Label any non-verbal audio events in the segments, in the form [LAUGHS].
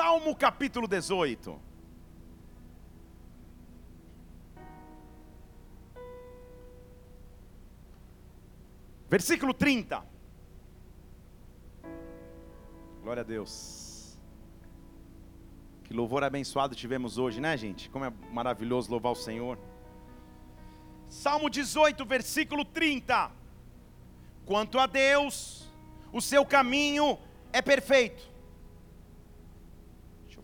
Salmo capítulo 18. Versículo 30. Glória a Deus. Que louvor abençoado tivemos hoje, né, gente? Como é maravilhoso louvar o Senhor. Salmo 18, versículo 30. Quanto a Deus, o seu caminho é perfeito.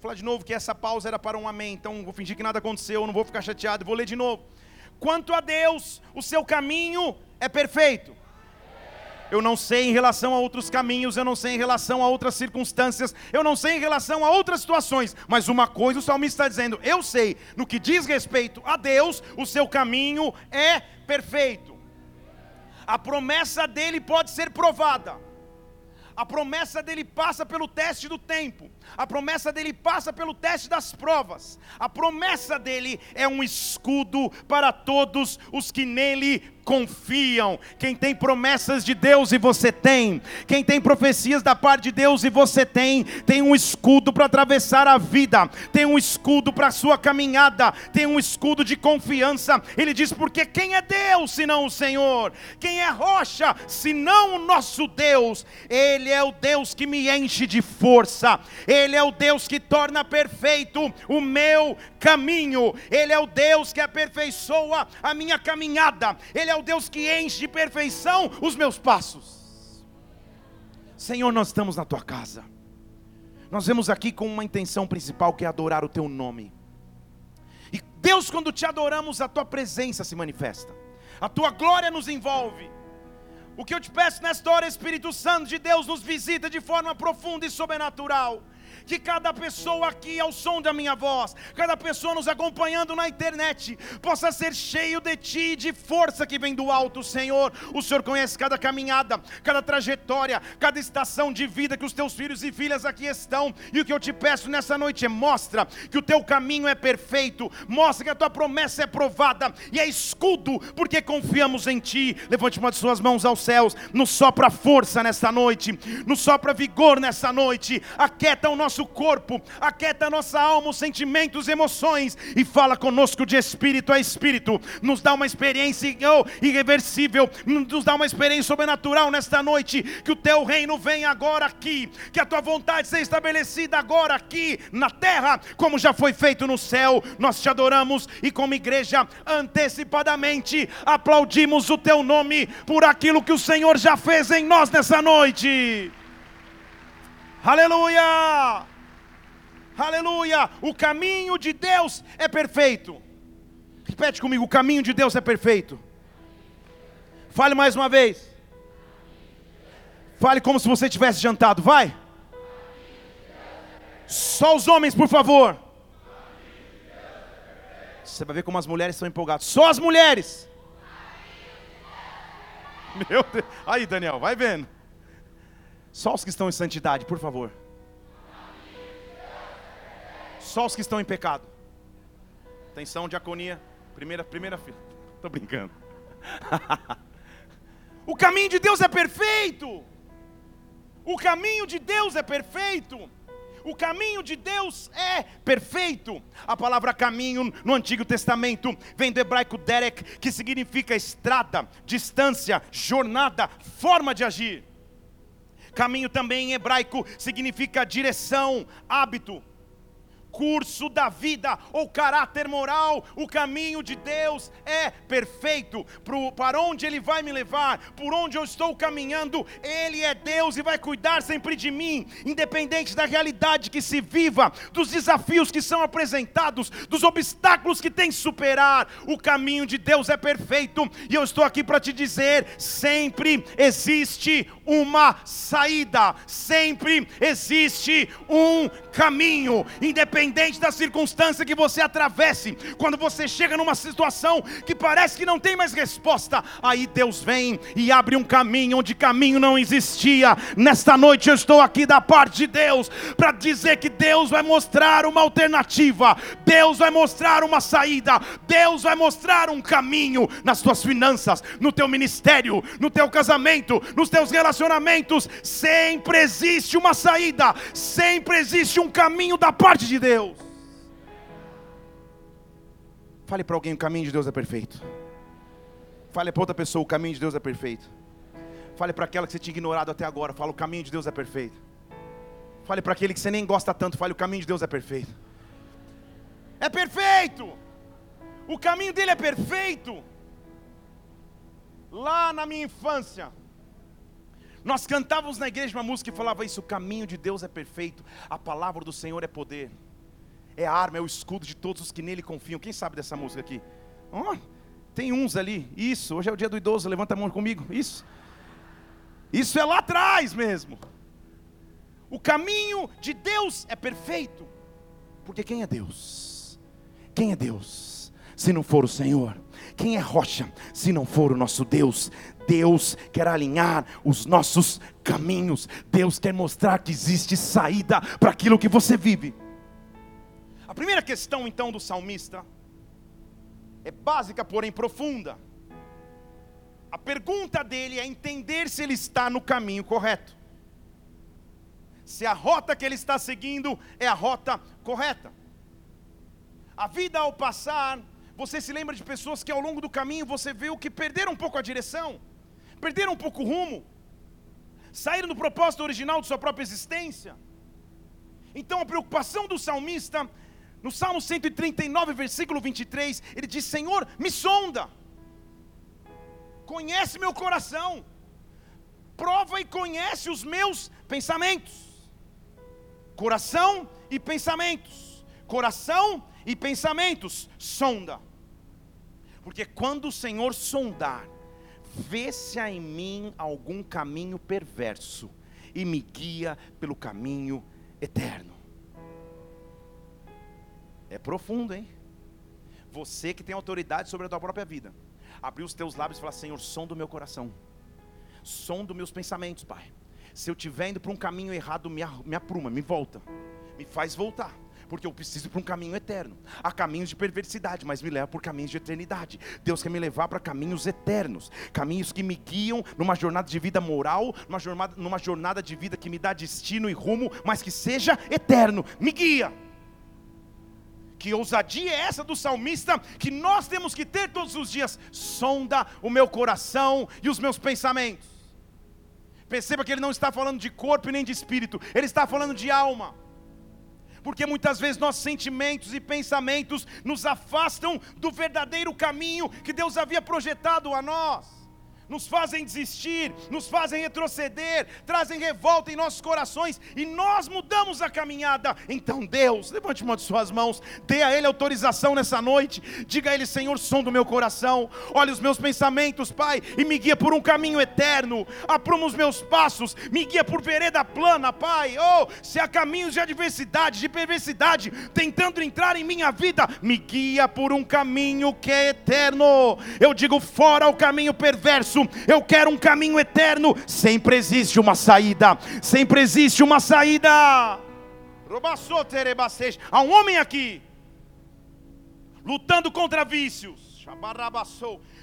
Falar de novo que essa pausa era para um amém, então vou fingir que nada aconteceu, não vou ficar chateado, vou ler de novo. Quanto a Deus, o seu caminho é perfeito. Eu não sei em relação a outros caminhos, eu não sei em relação a outras circunstâncias, eu não sei em relação a outras situações, mas uma coisa o salmista está dizendo: eu sei, no que diz respeito a Deus, o seu caminho é perfeito. A promessa dele pode ser provada. A promessa dele passa pelo teste do tempo. A promessa dele passa pelo teste das provas. A promessa dele é um escudo para todos os que nele confiam. Quem tem promessas de Deus e você tem, quem tem profecias da parte de Deus e você tem, tem um escudo para atravessar a vida, tem um escudo para a sua caminhada, tem um escudo de confiança. Ele diz: porque quem é Deus senão o Senhor? Quem é rocha senão o nosso Deus? Ele é o Deus que me enche de força, Ele é o Deus que torna perfeito o meu caminho, Ele é o Deus que aperfeiçoa a minha caminhada, Ele é o Deus que enche de perfeição os meus passos. Senhor, nós estamos na tua casa. Nós vemos aqui com uma intenção principal que é adorar o teu nome. E Deus, quando te adoramos, a tua presença se manifesta. A tua glória nos envolve. O que eu te peço nesta hora, Espírito Santo de Deus, nos visita de forma profunda e sobrenatural que cada pessoa aqui, ao som da minha voz, cada pessoa nos acompanhando na internet, possa ser cheio de Ti, de força que vem do alto, Senhor. O Senhor conhece cada caminhada, cada trajetória, cada estação de vida que os Teus filhos e filhas aqui estão. E o que eu te peço nessa noite é: mostra que o Teu caminho é perfeito, mostra que a Tua promessa é provada e é escudo, porque confiamos em Ti. Levante uma de Suas mãos aos céus, nos sopra força nessa noite, nos sopra vigor nessa noite, aquieta o nosso nosso corpo, aquieta a nossa alma, os sentimentos, emoções e fala conosco de espírito a espírito. Nos dá uma experiência irreversível, nos dá uma experiência sobrenatural nesta noite. Que o teu reino venha agora aqui, que a tua vontade seja estabelecida agora aqui na terra, como já foi feito no céu. Nós te adoramos e, como igreja, antecipadamente aplaudimos o teu nome por aquilo que o Senhor já fez em nós nessa noite. Aleluia! Aleluia! O caminho de Deus é perfeito. Repete comigo: o caminho de Deus é perfeito. Fale mais uma vez. Fale como se você tivesse jantado, vai. Só os homens, por favor. Você vai ver como as mulheres estão empolgadas. Só as mulheres. Meu Deus. Aí, Daniel, vai vendo. Só os que estão em santidade, por favor. Só os que estão em pecado. Atenção, diaconia. Primeira, primeira fila. [LAUGHS] Estou brincando. [LAUGHS] o caminho de Deus é perfeito. O caminho de Deus é perfeito. O caminho de Deus é perfeito. A palavra caminho no Antigo Testamento vem do hebraico derek, que significa estrada, distância, jornada, forma de agir. Caminho também em hebraico significa direção, hábito curso da vida ou caráter moral, o caminho de Deus é perfeito. Pro, para onde Ele vai me levar, por onde eu estou caminhando, Ele é Deus e vai cuidar sempre de mim, independente da realidade que se viva, dos desafios que são apresentados, dos obstáculos que tem que superar. O caminho de Deus é perfeito e eu estou aqui para te dizer: sempre existe uma saída, sempre existe um caminho, independente da circunstância que você atravesse. Quando você chega numa situação que parece que não tem mais resposta, aí Deus vem e abre um caminho onde caminho não existia. Nesta noite eu estou aqui da parte de Deus para dizer que Deus vai mostrar uma alternativa, Deus vai mostrar uma saída, Deus vai mostrar um caminho nas tuas finanças, no teu ministério, no teu casamento, nos teus relacionamentos relacionamentos, sempre existe uma saída, sempre existe um caminho da parte de Deus. Fale para alguém: o caminho de Deus é perfeito. Fale para outra pessoa: o caminho de Deus é perfeito. Fale para aquela que você tinha ignorado até agora: fala, o caminho de Deus é perfeito. Fale para aquele que você nem gosta tanto: fale, o caminho de Deus é perfeito. É perfeito. O caminho dele é perfeito. Lá na minha infância, nós cantávamos na igreja uma música que falava isso: o caminho de Deus é perfeito, a palavra do Senhor é poder, é a arma, é o escudo de todos os que nele confiam. Quem sabe dessa música aqui? Oh, tem uns ali, isso, hoje é o dia do idoso, levanta a mão comigo, isso. Isso é lá atrás mesmo. O caminho de Deus é perfeito, porque quem é Deus? Quem é Deus? Se não for o Senhor, quem é rocha se não for o nosso Deus? Deus quer alinhar os nossos caminhos. Deus quer mostrar que existe saída para aquilo que você vive. A primeira questão então do salmista é básica, porém profunda. A pergunta dele é entender se ele está no caminho correto. Se a rota que ele está seguindo é a rota correta. A vida ao passar você se lembra de pessoas que ao longo do caminho você viu que perderam um pouco a direção, perderam um pouco o rumo, saíram do propósito original de sua própria existência. Então a preocupação do salmista, no Salmo 139, versículo 23, ele diz: Senhor, me sonda, conhece meu coração, prova e conhece os meus pensamentos. Coração e pensamentos, coração e pensamentos, sonda. Porque quando o Senhor sondar, vê se há em mim algum caminho perverso e me guia pelo caminho eterno. É profundo, hein? Você que tem autoridade sobre a tua própria vida, abrir os teus lábios e falar: Senhor, som do meu coração, som dos meus pensamentos, Pai. Se eu estiver indo para um caminho errado, me, me apruma, me volta, me faz voltar porque eu preciso para um caminho eterno. Há caminhos de perversidade, mas me leva por caminhos de eternidade. Deus quer me levar para caminhos eternos, caminhos que me guiam numa jornada de vida moral, numa jornada, numa jornada de vida que me dá destino e rumo, mas que seja eterno. Me guia. Que ousadia é essa do salmista que nós temos que ter todos os dias? Sonda o meu coração e os meus pensamentos. Perceba que ele não está falando de corpo e nem de espírito, ele está falando de alma porque muitas vezes nossos sentimentos e pensamentos nos afastam do verdadeiro caminho que Deus havia projetado a nós nos fazem desistir, nos fazem retroceder, trazem revolta em nossos corações e nós mudamos a caminhada. Então, Deus, levante uma de suas mãos, dê a Ele autorização nessa noite, diga a Ele, Senhor, som do meu coração, olha os meus pensamentos, Pai, e me guia por um caminho eterno, apruma os meus passos, me guia por vereda plana, Pai. Oh, se há caminhos de adversidade, de perversidade, tentando entrar em minha vida, me guia por um caminho que é eterno. Eu digo, fora o caminho perverso eu quero um caminho eterno. Sempre existe uma saída, sempre existe uma saída. Há um homem aqui, lutando contra vícios.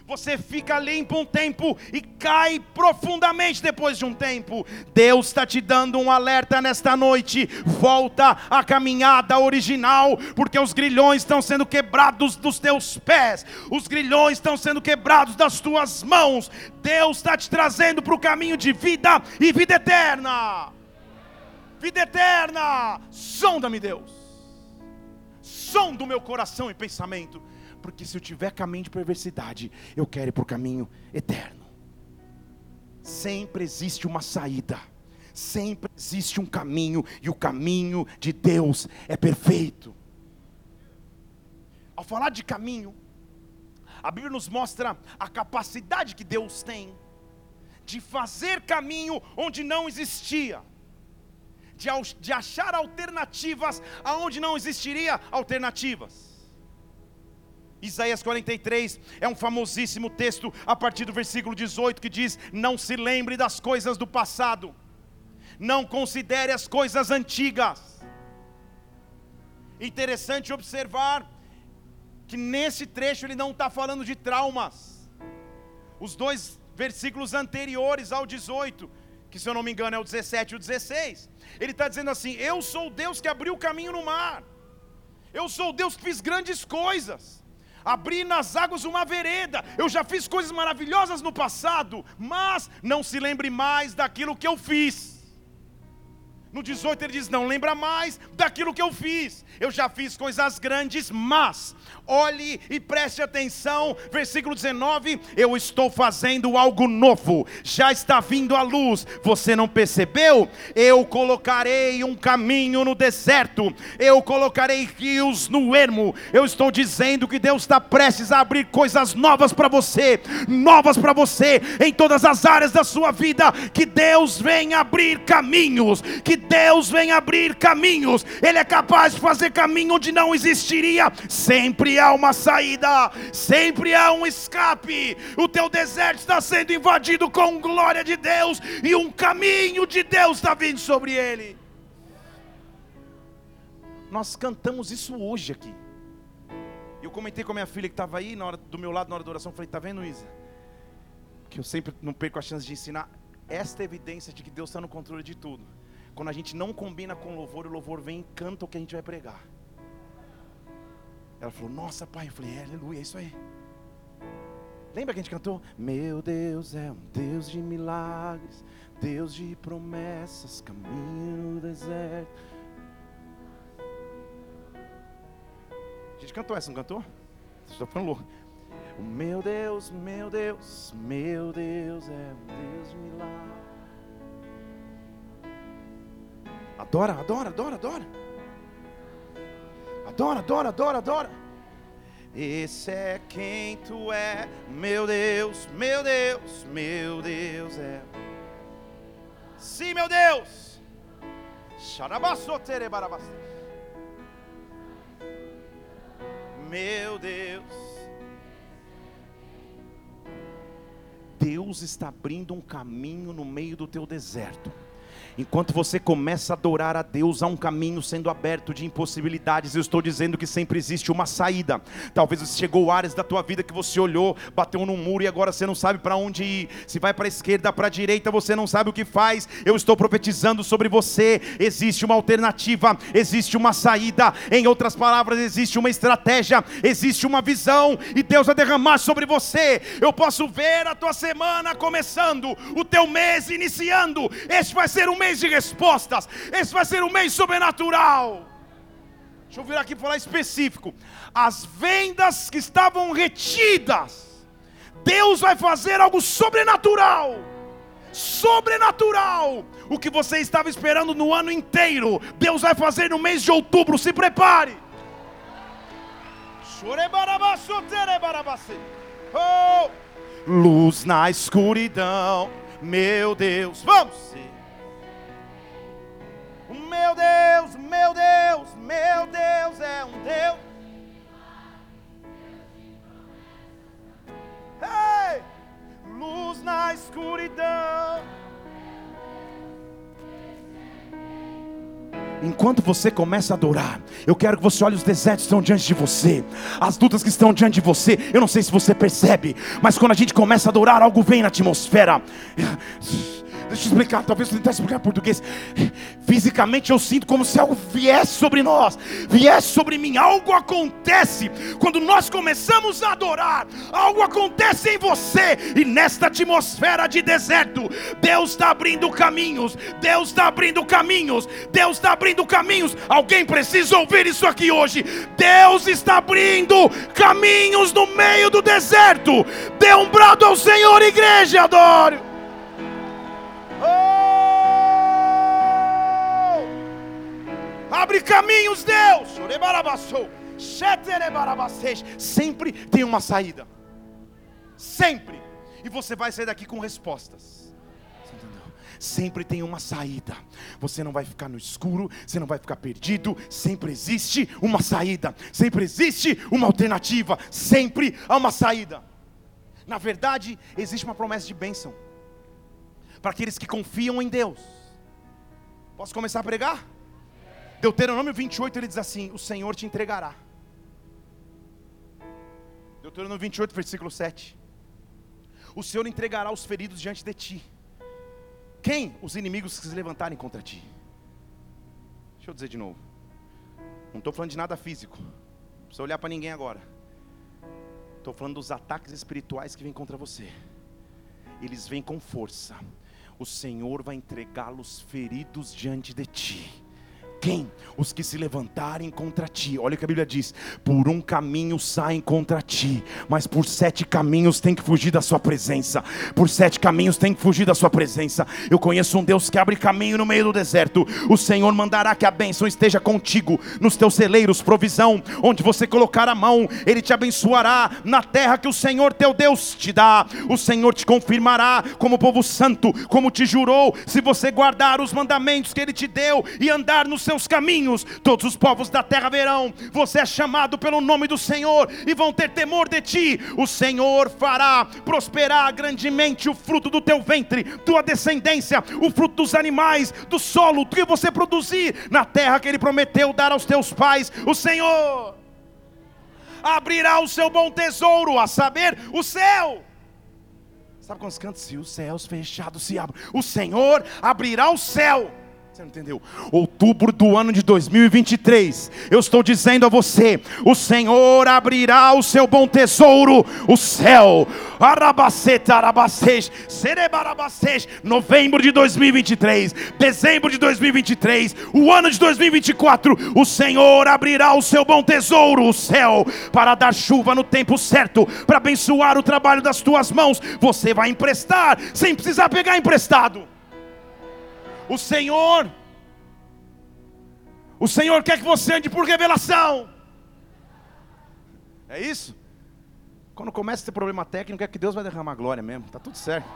Você fica limpo um tempo e cai profundamente depois de um tempo. Deus está te dando um alerta nesta noite. Volta à caminhada original, porque os grilhões estão sendo quebrados dos teus pés, os grilhões estão sendo quebrados das tuas mãos. Deus está te trazendo para o caminho de vida e vida eterna. Vida eterna, sonda-me, Deus, som do meu coração e pensamento porque se eu tiver caminho de perversidade, eu quero ir para o caminho eterno. Sempre existe uma saída, sempre existe um caminho, e o caminho de Deus é perfeito. Ao falar de caminho, a Bíblia nos mostra a capacidade que Deus tem de fazer caminho onde não existia, de, de achar alternativas aonde não existiria alternativas. Isaías 43 é um famosíssimo texto a partir do versículo 18 que diz: Não se lembre das coisas do passado, não considere as coisas antigas. Interessante observar que nesse trecho ele não está falando de traumas. Os dois versículos anteriores ao 18, que se eu não me engano é o 17 e o 16. Ele está dizendo assim: Eu sou o Deus que abriu o caminho no mar, eu sou o Deus que fiz grandes coisas, abri nas águas uma vereda, eu já fiz coisas maravilhosas no passado, mas não se lembre mais daquilo que eu fiz. No 18 ele diz: Não lembra mais daquilo que eu fiz. Eu já fiz coisas grandes, mas olhe e preste atenção. Versículo 19: Eu estou fazendo algo novo, já está vindo a luz. Você não percebeu? Eu colocarei um caminho no deserto, eu colocarei rios no ermo. Eu estou dizendo que Deus está prestes a abrir coisas novas para você, novas para você, em todas as áreas da sua vida. Que Deus venha abrir caminhos, que Deus vem abrir caminhos, Ele é capaz de fazer caminho onde não existiria. Sempre há uma saída, sempre há um escape. O teu deserto está sendo invadido com glória de Deus, e um caminho de Deus está vindo sobre ele. Nós cantamos isso hoje aqui. Eu comentei com a minha filha que estava aí na hora, do meu lado na hora da oração, falei: "Tá vendo, Isa? Que eu sempre não perco a chance de ensinar esta evidência de que Deus está no controle de tudo. Quando a gente não combina com louvor, o louvor vem e canta o que a gente vai pregar. Ela falou, nossa pai, eu falei, é, aleluia, é isso aí. Lembra que a gente cantou? Meu Deus é um Deus de milagres, Deus de promessas, caminho no deserto. A gente cantou essa, não cantou? Você está falando louco. O meu Deus, meu Deus, meu Deus é um Deus de milagres. Adora, adora, adora, adora. Adora, adora, adora, adora. Esse é quem tu é, meu Deus, meu Deus, meu Deus é. Sim, meu Deus. Meu Deus. Deus está abrindo um caminho no meio do teu deserto. Enquanto você começa a adorar a Deus, há um caminho sendo aberto de impossibilidades. Eu estou dizendo que sempre existe uma saída. Talvez você chegou áreas da tua vida que você olhou, bateu num muro e agora você não sabe para onde ir. Se vai para a esquerda, para a direita, você não sabe o que faz. Eu estou profetizando sobre você. Existe uma alternativa, existe uma saída. Em outras palavras, existe uma estratégia, existe uma visão e Deus vai derramar sobre você. Eu posso ver a tua semana começando, o teu mês iniciando. Este vai ser um mês de respostas, esse vai ser um mês sobrenatural. Deixa eu vir aqui falar específico. As vendas que estavam retidas, Deus vai fazer algo sobrenatural. Sobrenatural. O que você estava esperando no ano inteiro, Deus vai fazer no mês de outubro. Se prepare. Oh, luz na escuridão, meu Deus, vamos. Meu Deus, meu Deus, meu Deus é um Deus. Hey! Luz na escuridão. Enquanto você começa a adorar, eu quero que você olhe os desertos que estão diante de você, as lutas que estão diante de você. Eu não sei se você percebe, mas quando a gente começa a adorar, algo vem na atmosfera. Deixa eu explicar, talvez eu tentar explicar em português. Fisicamente eu sinto como se algo viesse sobre nós, viesse sobre mim. Algo acontece quando nós começamos a adorar. Algo acontece em você e nesta atmosfera de deserto, Deus está abrindo caminhos. Deus está abrindo caminhos. Deus está abrindo caminhos. Alguém precisa ouvir isso aqui hoje. Deus está abrindo caminhos no meio do deserto. Dê um brado ao Senhor, igreja, adoro. Oh! Abre caminhos, Deus. Sempre tem uma saída. Sempre. E você vai sair daqui com respostas. Sempre tem uma saída. Você não vai ficar no escuro, você não vai ficar perdido. Sempre existe uma saída. Sempre existe uma alternativa. Sempre há uma saída. Na verdade, existe uma promessa de bênção para aqueles que confiam em Deus. Posso começar a pregar? Deuteronômio 28 ele diz assim: O Senhor te entregará. Deuteronômio 28, versículo 7. O Senhor entregará os feridos diante de ti. Quem? Os inimigos que se levantarem contra ti. Deixa eu dizer de novo. Não estou falando de nada físico. Não precisa olhar para ninguém agora. Estou falando dos ataques espirituais que vêm contra você. Eles vêm com força. O Senhor vai entregá-los feridos diante de ti quem? Os que se levantarem contra ti. Olha o que a Bíblia diz: por um caminho saem contra ti, mas por sete caminhos tem que fugir da sua presença. Por sete caminhos tem que fugir da sua presença. Eu conheço um Deus que abre caminho no meio do deserto. O Senhor mandará que a bênção esteja contigo nos teus celeiros, provisão, onde você colocar a mão, Ele te abençoará na terra que o Senhor teu Deus te dá. O Senhor te confirmará como povo santo, como te jurou, se você guardar os mandamentos que Ele te deu e andar no seu seus caminhos, todos os povos da terra verão. Você é chamado pelo nome do Senhor e vão ter temor de ti. O Senhor fará prosperar grandemente o fruto do teu ventre, tua descendência, o fruto dos animais, do solo, que você produzir na terra que Ele prometeu dar aos teus pais. O Senhor abrirá o seu bom tesouro, a saber, o céu. Sabe quando canta? Se os céus fechados se abrem, o Senhor abrirá o céu você entendeu? Outubro do ano de 2023, eu estou dizendo a você: o Senhor abrirá o seu bom tesouro, o céu. Novembro de 2023, dezembro de 2023, o ano de 2024, o Senhor abrirá o seu bom tesouro, o céu, para dar chuva no tempo certo, para abençoar o trabalho das tuas mãos. Você vai emprestar sem precisar pegar emprestado. O Senhor, o Senhor quer que você ande por revelação. É isso? Quando começa a ter problema técnico, é que Deus vai derramar glória mesmo, tá tudo certo.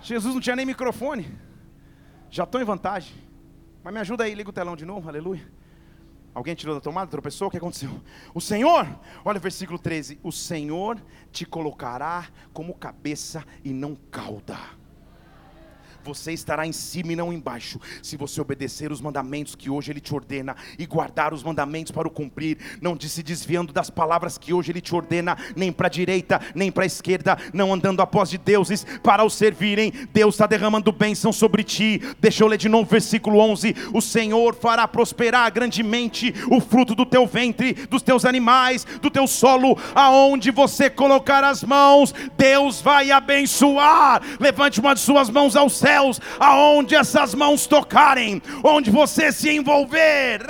Jesus não tinha nem microfone, já estou em vantagem. Mas me ajuda aí, liga o telão de novo, aleluia. Alguém tirou da tomada, tropeçou? O que aconteceu? O Senhor, olha o versículo 13: O Senhor te colocará como cabeça e não cauda você estará em cima e não embaixo, se você obedecer os mandamentos que hoje Ele te ordena e guardar os mandamentos para o cumprir, não se desviando das palavras que hoje Ele te ordena, nem para a direita, nem para a esquerda, não andando após de deuses para os servirem. Deus está derramando bênção sobre ti. Deixa eu ler de novo o versículo 11: O Senhor fará prosperar grandemente o fruto do teu ventre, dos teus animais, do teu solo, aonde você colocar as mãos, Deus vai abençoar. Levante uma de suas mãos ao céu céus, aonde essas mãos tocarem, onde você se envolver,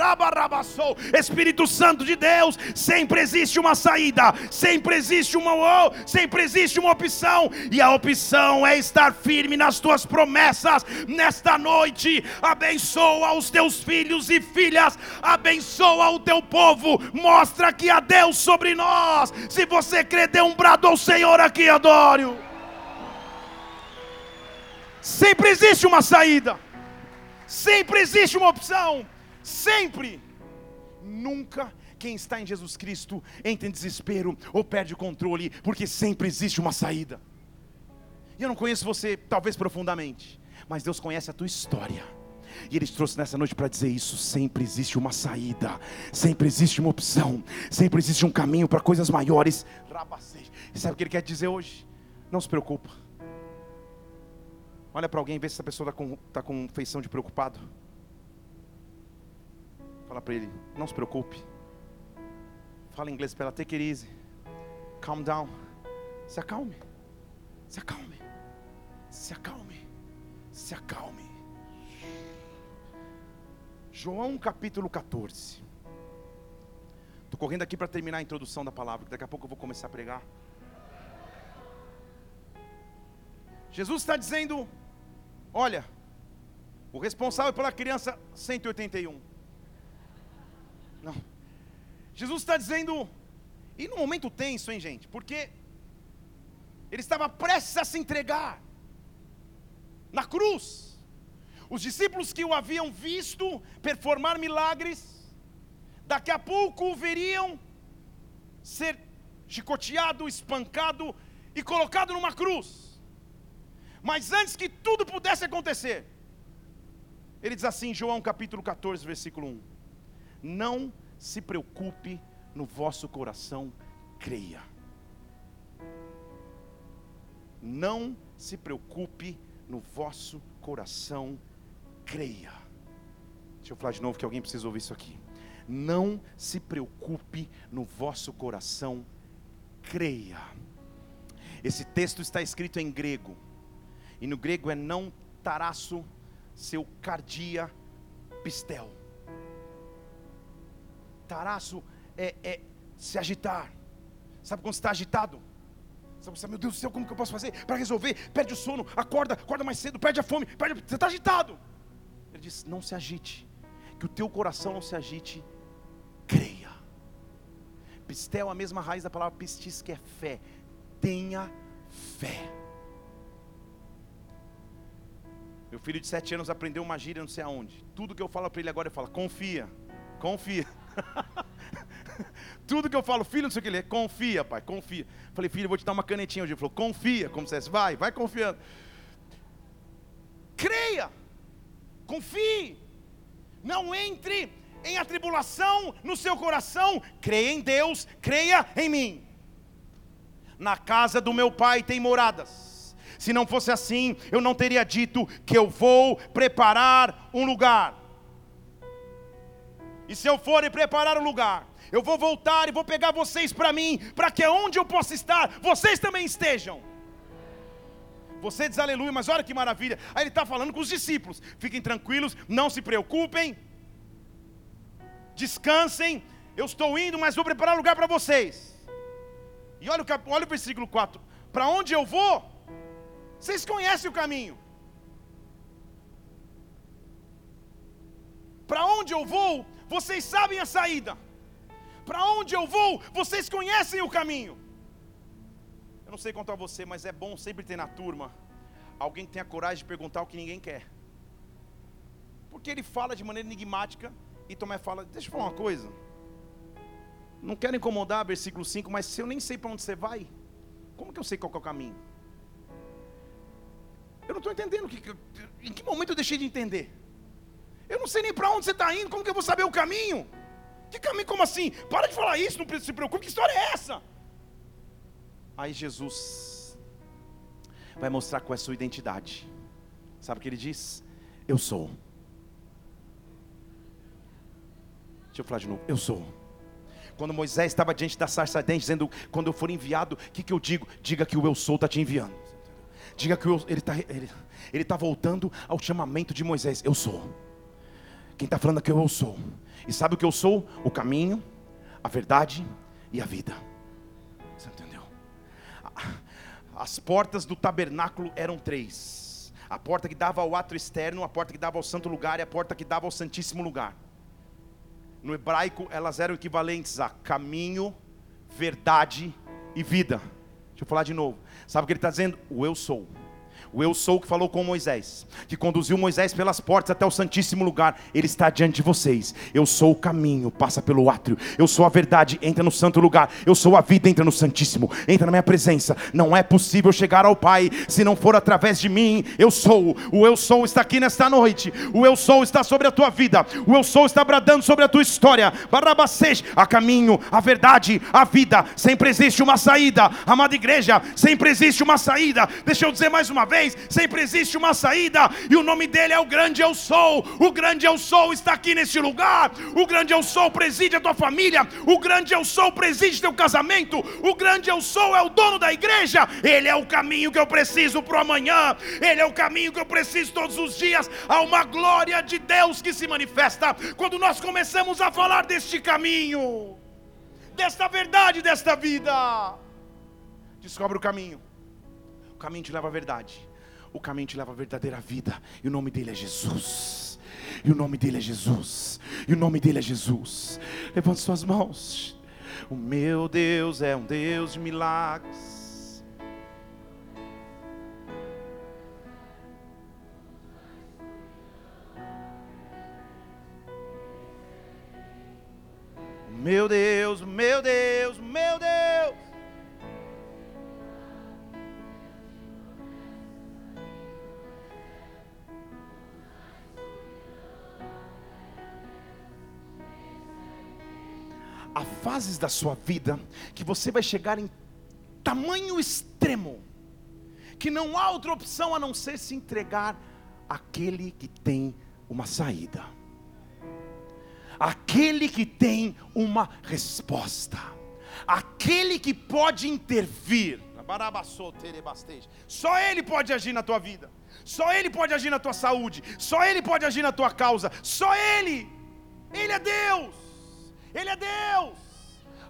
Espírito Santo de Deus, sempre existe uma saída, sempre existe uma oh, sempre existe uma opção, e a opção é estar firme nas tuas promessas. Nesta noite, abençoa os teus filhos e filhas, abençoa o teu povo, mostra que há Deus sobre nós. Se você crê, dê um brado ao Senhor aqui, adoro. Sempre existe uma saída. Sempre existe uma opção. Sempre. Nunca quem está em Jesus Cristo entra em desespero ou perde o controle, porque sempre existe uma saída. E eu não conheço você, talvez profundamente, mas Deus conhece a tua história. E Ele te trouxe nessa noite para dizer isso: sempre existe uma saída, sempre existe uma opção, sempre existe um caminho para coisas maiores. E sabe o que Ele quer dizer hoje? Não se preocupa. Olha para alguém e vê se essa pessoa está com, tá com feição de preocupado. Fala para ele, não se preocupe. Fala em inglês para ela, take it easy. Calm down. Se acalme. Se acalme. Se acalme. Se acalme. João capítulo 14. Estou correndo aqui para terminar a introdução da palavra, daqui a pouco eu vou começar a pregar. Jesus está dizendo Olha, o responsável pela criança 181. Não. Jesus está dizendo, e no momento tenso, hein, gente? Porque ele estava prestes a se entregar na cruz. Os discípulos que o haviam visto performar milagres, daqui a pouco o veriam ser chicoteado, espancado e colocado numa cruz. Mas antes que tudo pudesse acontecer, ele diz assim, João capítulo 14, versículo 1: Não se preocupe no vosso coração, creia. Não se preocupe no vosso coração creia. Deixa eu falar de novo que alguém precisa ouvir isso aqui. Não se preocupe no vosso coração, creia. Esse texto está escrito em grego, e no grego é não taraço, seu cardia pistel. Taraço é, é se agitar. Sabe quando você está agitado? Sabe, meu Deus do céu, como que eu posso fazer para resolver? Perde o sono, acorda, acorda mais cedo, perde a fome, perde, você está agitado. Ele diz: não se agite, que o teu coração não se agite, creia. Pistel é a mesma raiz da palavra pistis, que é fé. Tenha fé. Meu filho de sete anos aprendeu uma gíria não sei aonde. Tudo que eu falo para ele agora, ele fala: confia, confia. [LAUGHS] Tudo que eu falo, filho, não sei o que ele é, confia, pai, confia. Falei, filho, eu vou te dar uma canetinha hoje. Ele falou, confia, como se fosse, vai, vai confiando. Creia, confie, não entre em atribulação no seu coração, creia em Deus, creia em mim. Na casa do meu pai tem moradas. Se não fosse assim, eu não teria dito que eu vou preparar um lugar. E se eu for e preparar um lugar, eu vou voltar e vou pegar vocês para mim, para que onde eu possa estar, vocês também estejam. Você diz aleluia, mas olha que maravilha. Aí ele está falando com os discípulos: fiquem tranquilos, não se preocupem, descansem. Eu estou indo, mas vou preparar lugar para vocês. E olha o, olha o versículo 4: para onde eu vou, vocês conhecem o caminho. Para onde eu vou, vocês sabem a saída. Para onde eu vou, vocês conhecem o caminho. Eu não sei quanto a você, mas é bom sempre ter na turma alguém que tenha coragem de perguntar o que ninguém quer. Porque ele fala de maneira enigmática e Tomé fala: Deixa eu falar uma coisa. Não quero incomodar, versículo 5, mas se eu nem sei para onde você vai, como que eu sei qual é o caminho? Eu não estou entendendo. Que, em que momento eu deixei de entender? Eu não sei nem para onde você está indo, como que eu vou saber o caminho? Que caminho? Como assim? Para de falar isso, não se preocupe. Que história é essa? Aí Jesus vai mostrar qual é a sua identidade. Sabe o que ele diz? Eu sou. Deixa eu falar de novo. Eu sou. Quando Moisés estava diante da sarça ardente, dizendo: Quando eu for enviado, o que, que eu digo? Diga que o eu sou está te enviando. Diga que eu, ele está ele, ele tá voltando ao chamamento de Moisés. Eu sou. Quem está falando aqui é eu sou. E sabe o que eu sou? O caminho, a verdade e a vida. Você entendeu? As portas do tabernáculo eram três: a porta que dava ao ato externo, a porta que dava ao santo lugar e a porta que dava ao santíssimo lugar. No hebraico, elas eram equivalentes a caminho, verdade e vida. Deixa eu falar de novo. Sabe o que ele está dizendo? O eu sou. O eu sou que falou com Moisés, que conduziu Moisés pelas portas até o santíssimo lugar, ele está diante de vocês. Eu sou o caminho, passa pelo átrio. Eu sou a verdade, entra no santo lugar. Eu sou a vida, entra no santíssimo. Entra na minha presença. Não é possível chegar ao Pai se não for através de mim. Eu sou. O eu sou está aqui nesta noite. O eu sou está sobre a tua vida. O eu sou está bradando sobre a tua história. Barabacês, a caminho, a verdade, a vida. Sempre existe uma saída. Amada igreja, sempre existe uma saída. Deixa eu dizer mais uma vez vez, sempre existe uma saída, e o nome dele é o grande eu sou. O grande eu sou está aqui nesse lugar. O grande eu sou preside a tua família. O grande eu sou preside teu casamento. O grande eu sou é o dono da igreja. Ele é o caminho que eu preciso para o amanhã. Ele é o caminho que eu preciso todos os dias. Há uma glória de Deus que se manifesta quando nós começamos a falar deste caminho, desta verdade, desta vida. Descobre o caminho. O caminho te leva à verdade o caminho te leva à verdadeira vida, e o nome dele é Jesus. E o nome dele é Jesus. E o nome dele é Jesus. Levante suas mãos. O meu Deus é um Deus de milagres. O meu Deus, o meu Deus, o meu Deus. Há fases da sua vida que você vai chegar em tamanho extremo, que não há outra opção a não ser se entregar àquele que tem uma saída, aquele que tem uma resposta, aquele que pode intervir. Só Ele pode agir na tua vida, só Ele pode agir na tua saúde, só Ele pode agir na tua causa, só Ele, Ele é Deus, Ele é Deus.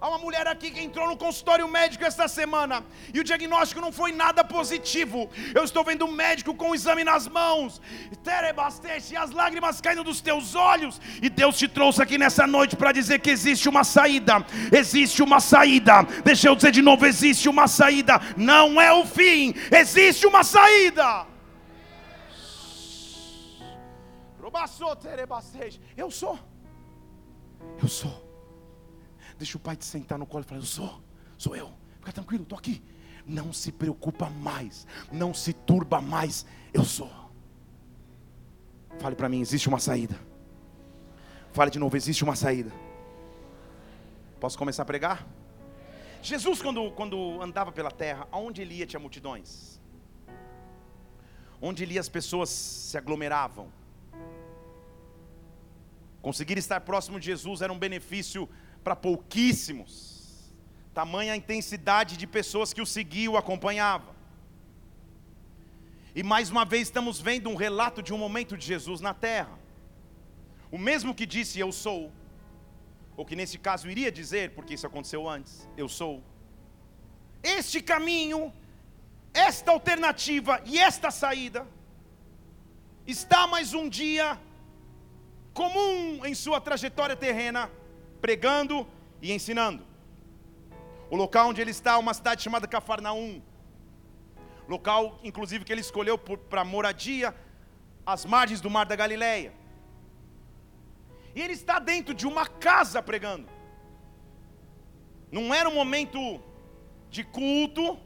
Há uma mulher aqui que entrou no consultório médico esta semana e o diagnóstico não foi nada positivo. Eu estou vendo um médico com o exame nas mãos, e as lágrimas caindo dos teus olhos. E Deus te trouxe aqui nessa noite para dizer que existe uma saída. Existe uma saída. Deixa eu dizer de novo: existe uma saída. Não é o fim, existe uma saída. Eu sou. Eu sou. Deixa o pai te sentar no colo e falar: Eu sou, sou eu. Fica tranquilo, estou aqui. Não se preocupa mais, não se turba mais. Eu sou. Fale para mim: existe uma saída. Fale de novo: existe uma saída. Posso começar a pregar? Jesus, quando, quando andava pela terra, aonde ele ia tinha multidões. Onde ele ia as pessoas se aglomeravam. Conseguir estar próximo de Jesus era um benefício para pouquíssimos. Tamanha a intensidade de pessoas que o seguiam, o acompanhavam. E mais uma vez estamos vendo um relato de um momento de Jesus na terra. O mesmo que disse eu sou, ou que nesse caso iria dizer, porque isso aconteceu antes, eu sou. Este caminho, esta alternativa e esta saída está mais um dia comum em sua trajetória terrena pregando e ensinando. O local onde ele está é uma cidade chamada Cafarnaum. Local, inclusive, que ele escolheu para moradia, às margens do mar da Galileia. E ele está dentro de uma casa pregando. Não era um momento de culto,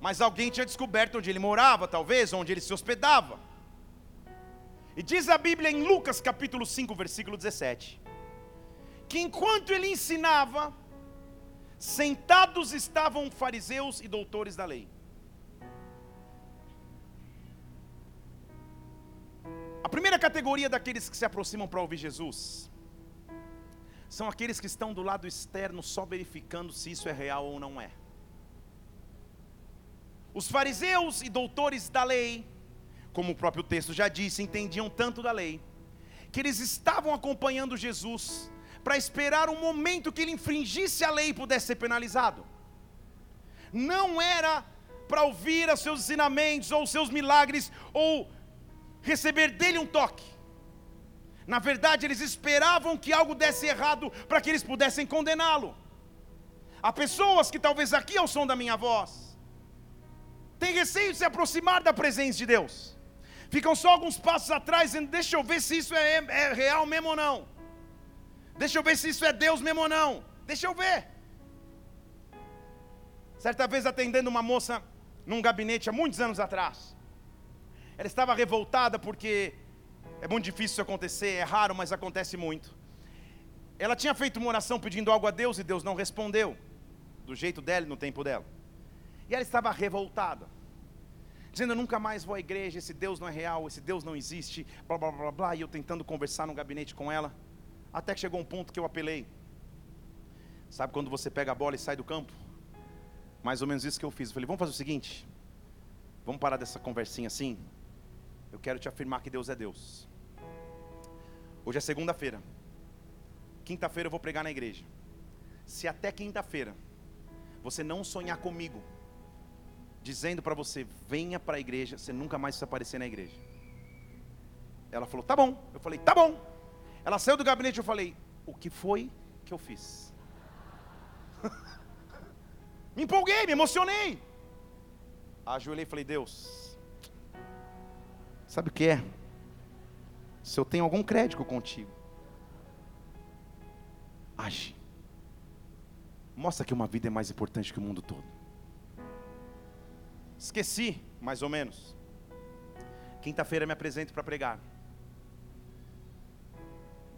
mas alguém tinha descoberto onde ele morava, talvez, onde ele se hospedava. E diz a Bíblia em Lucas capítulo 5, versículo 17: que enquanto ele ensinava, sentados estavam fariseus e doutores da lei. A primeira categoria daqueles que se aproximam para ouvir Jesus são aqueles que estão do lado externo só verificando se isso é real ou não é. Os fariseus e doutores da lei, como o próprio texto já disse, entendiam tanto da lei, que eles estavam acompanhando Jesus para esperar um momento que ele infringisse a lei e pudesse ser penalizado. Não era para ouvir os seus ensinamentos ou os seus milagres ou receber dele um toque. Na verdade, eles esperavam que algo desse errado para que eles pudessem condená-lo. Há pessoas que talvez aqui ao som da minha voz têm receio de se aproximar da presença de Deus. Ficam só alguns passos atrás dizendo: Deixa eu ver se isso é, é real mesmo ou não. Deixa eu ver se isso é Deus mesmo ou não. Deixa eu ver. Certa vez atendendo uma moça num gabinete há muitos anos atrás. Ela estava revoltada porque é muito difícil isso acontecer, é raro, mas acontece muito. Ela tinha feito uma oração pedindo algo a Deus e Deus não respondeu, do jeito dela e no tempo dela. E ela estava revoltada, dizendo: Eu nunca mais vou à igreja, esse Deus não é real, esse Deus não existe, blá blá blá blá. E eu tentando conversar no gabinete com ela. Até que chegou um ponto que eu apelei. Sabe quando você pega a bola e sai do campo? Mais ou menos isso que eu fiz. Eu falei, vamos fazer o seguinte. Vamos parar dessa conversinha assim. Eu quero te afirmar que Deus é Deus. Hoje é segunda-feira. Quinta-feira eu vou pregar na igreja. Se até quinta-feira você não sonhar comigo, dizendo para você, venha para a igreja, você nunca mais vai aparecer na igreja. Ela falou, tá bom. Eu falei, tá bom. Ela saiu do gabinete e eu falei: O que foi que eu fiz? [LAUGHS] me empolguei, me emocionei. Ajoelhei e falei: Deus, sabe o que é? Se eu tenho algum crédito contigo, age. Mostra que uma vida é mais importante que o mundo todo. Esqueci, mais ou menos. Quinta-feira me apresento para pregar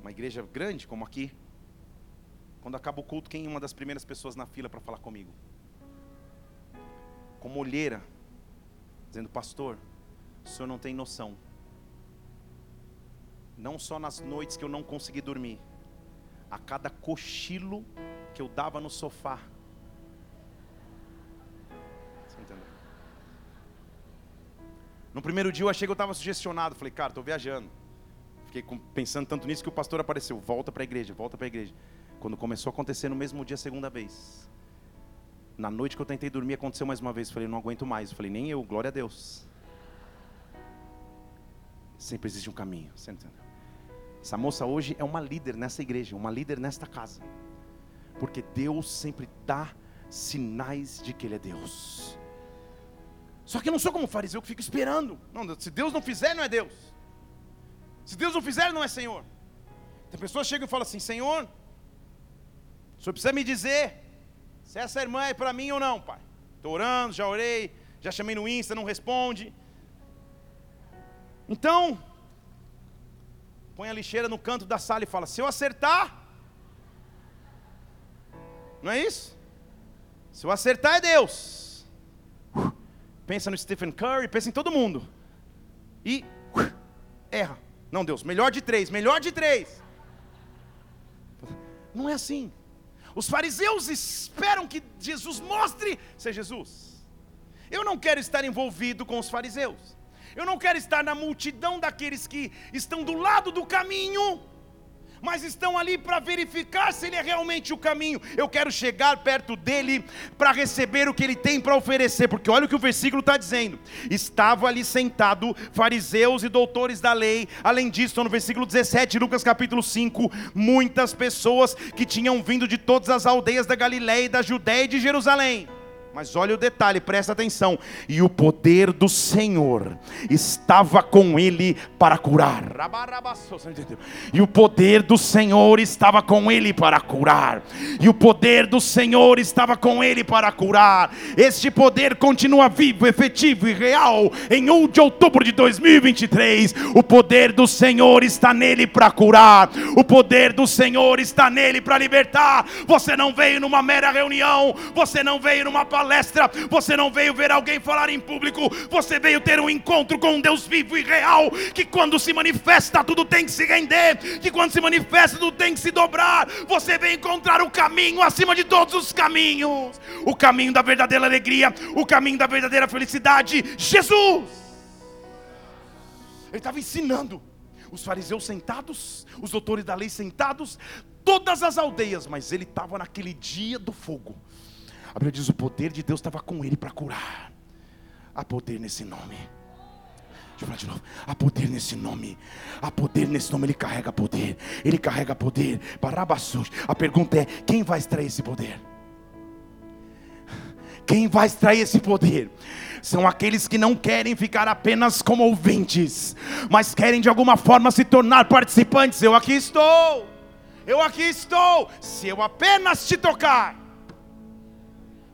uma igreja grande como aqui, quando acaba o culto, quem é uma das primeiras pessoas na fila para falar comigo? Como olheira, dizendo: Pastor, o senhor não tem noção. Não só nas noites que eu não consegui dormir, a cada cochilo que eu dava no sofá. Você entendeu? No primeiro dia eu achei que eu estava sugestionado. Falei, cara, estou viajando. Fiquei pensando tanto nisso que o pastor apareceu. Volta para a igreja, volta para a igreja. Quando começou a acontecer no mesmo dia, segunda vez. Na noite que eu tentei dormir, aconteceu mais uma vez. Falei, não aguento mais. Falei, nem eu, glória a Deus. Sempre existe um caminho. Essa moça hoje é uma líder nessa igreja, uma líder nesta casa. Porque Deus sempre dá sinais de que Ele é Deus. Só que eu não sou como fariseu que fica esperando. Não, se Deus não fizer, não é Deus. Se Deus não fizer, não é Senhor. Tem pessoas que chegam e falam assim: Senhor, o senhor precisa me dizer se essa irmã é para mim ou não, pai. Estou orando, já orei, já chamei no Insta, não responde. Então, põe a lixeira no canto da sala e fala: se eu acertar, não é isso? Se eu acertar é Deus. Pensa no Stephen Curry, pensa em todo mundo. E erra. Não, Deus, melhor de três, melhor de três. Não é assim. Os fariseus esperam que Jesus mostre ser Jesus. Eu não quero estar envolvido com os fariseus. Eu não quero estar na multidão daqueles que estão do lado do caminho mas estão ali para verificar se ele é realmente o caminho. Eu quero chegar perto dele para receber o que ele tem para oferecer, porque olha o que o versículo está dizendo: estava ali sentado fariseus e doutores da lei, além disso, no versículo 17, Lucas capítulo 5, muitas pessoas que tinham vindo de todas as aldeias da Galiléia, da Judéia e de Jerusalém. Mas olha o detalhe, presta atenção. E o poder do Senhor estava com ele para curar. E o poder do Senhor estava com ele para curar. E o poder do Senhor estava com ele para curar. Este poder continua vivo, efetivo e real. Em 1 de outubro de 2023, o poder do Senhor está nele para curar. O poder do Senhor está nele para libertar. Você não veio numa mera reunião, você não veio numa palavra palestra, você não veio ver alguém falar em público, você veio ter um encontro com um Deus vivo e real, que quando se manifesta tudo tem que se render, que quando se manifesta tudo tem que se dobrar. Você veio encontrar o caminho acima de todos os caminhos, o caminho da verdadeira alegria, o caminho da verdadeira felicidade, Jesus. Ele estava ensinando os fariseus sentados, os doutores da lei sentados, todas as aldeias, mas ele estava naquele dia do fogo. A Bíblia diz: o poder de Deus estava com ele para curar. Há poder nesse nome. Deixa eu falar de novo. Há poder nesse nome. Há poder nesse nome. Ele carrega poder. Ele carrega poder. Barabassus. A pergunta é: quem vai extrair esse poder? Quem vai extrair esse poder? São aqueles que não querem ficar apenas como ouvintes, mas querem de alguma forma se tornar participantes. Eu aqui estou. Eu aqui estou. Se eu apenas te tocar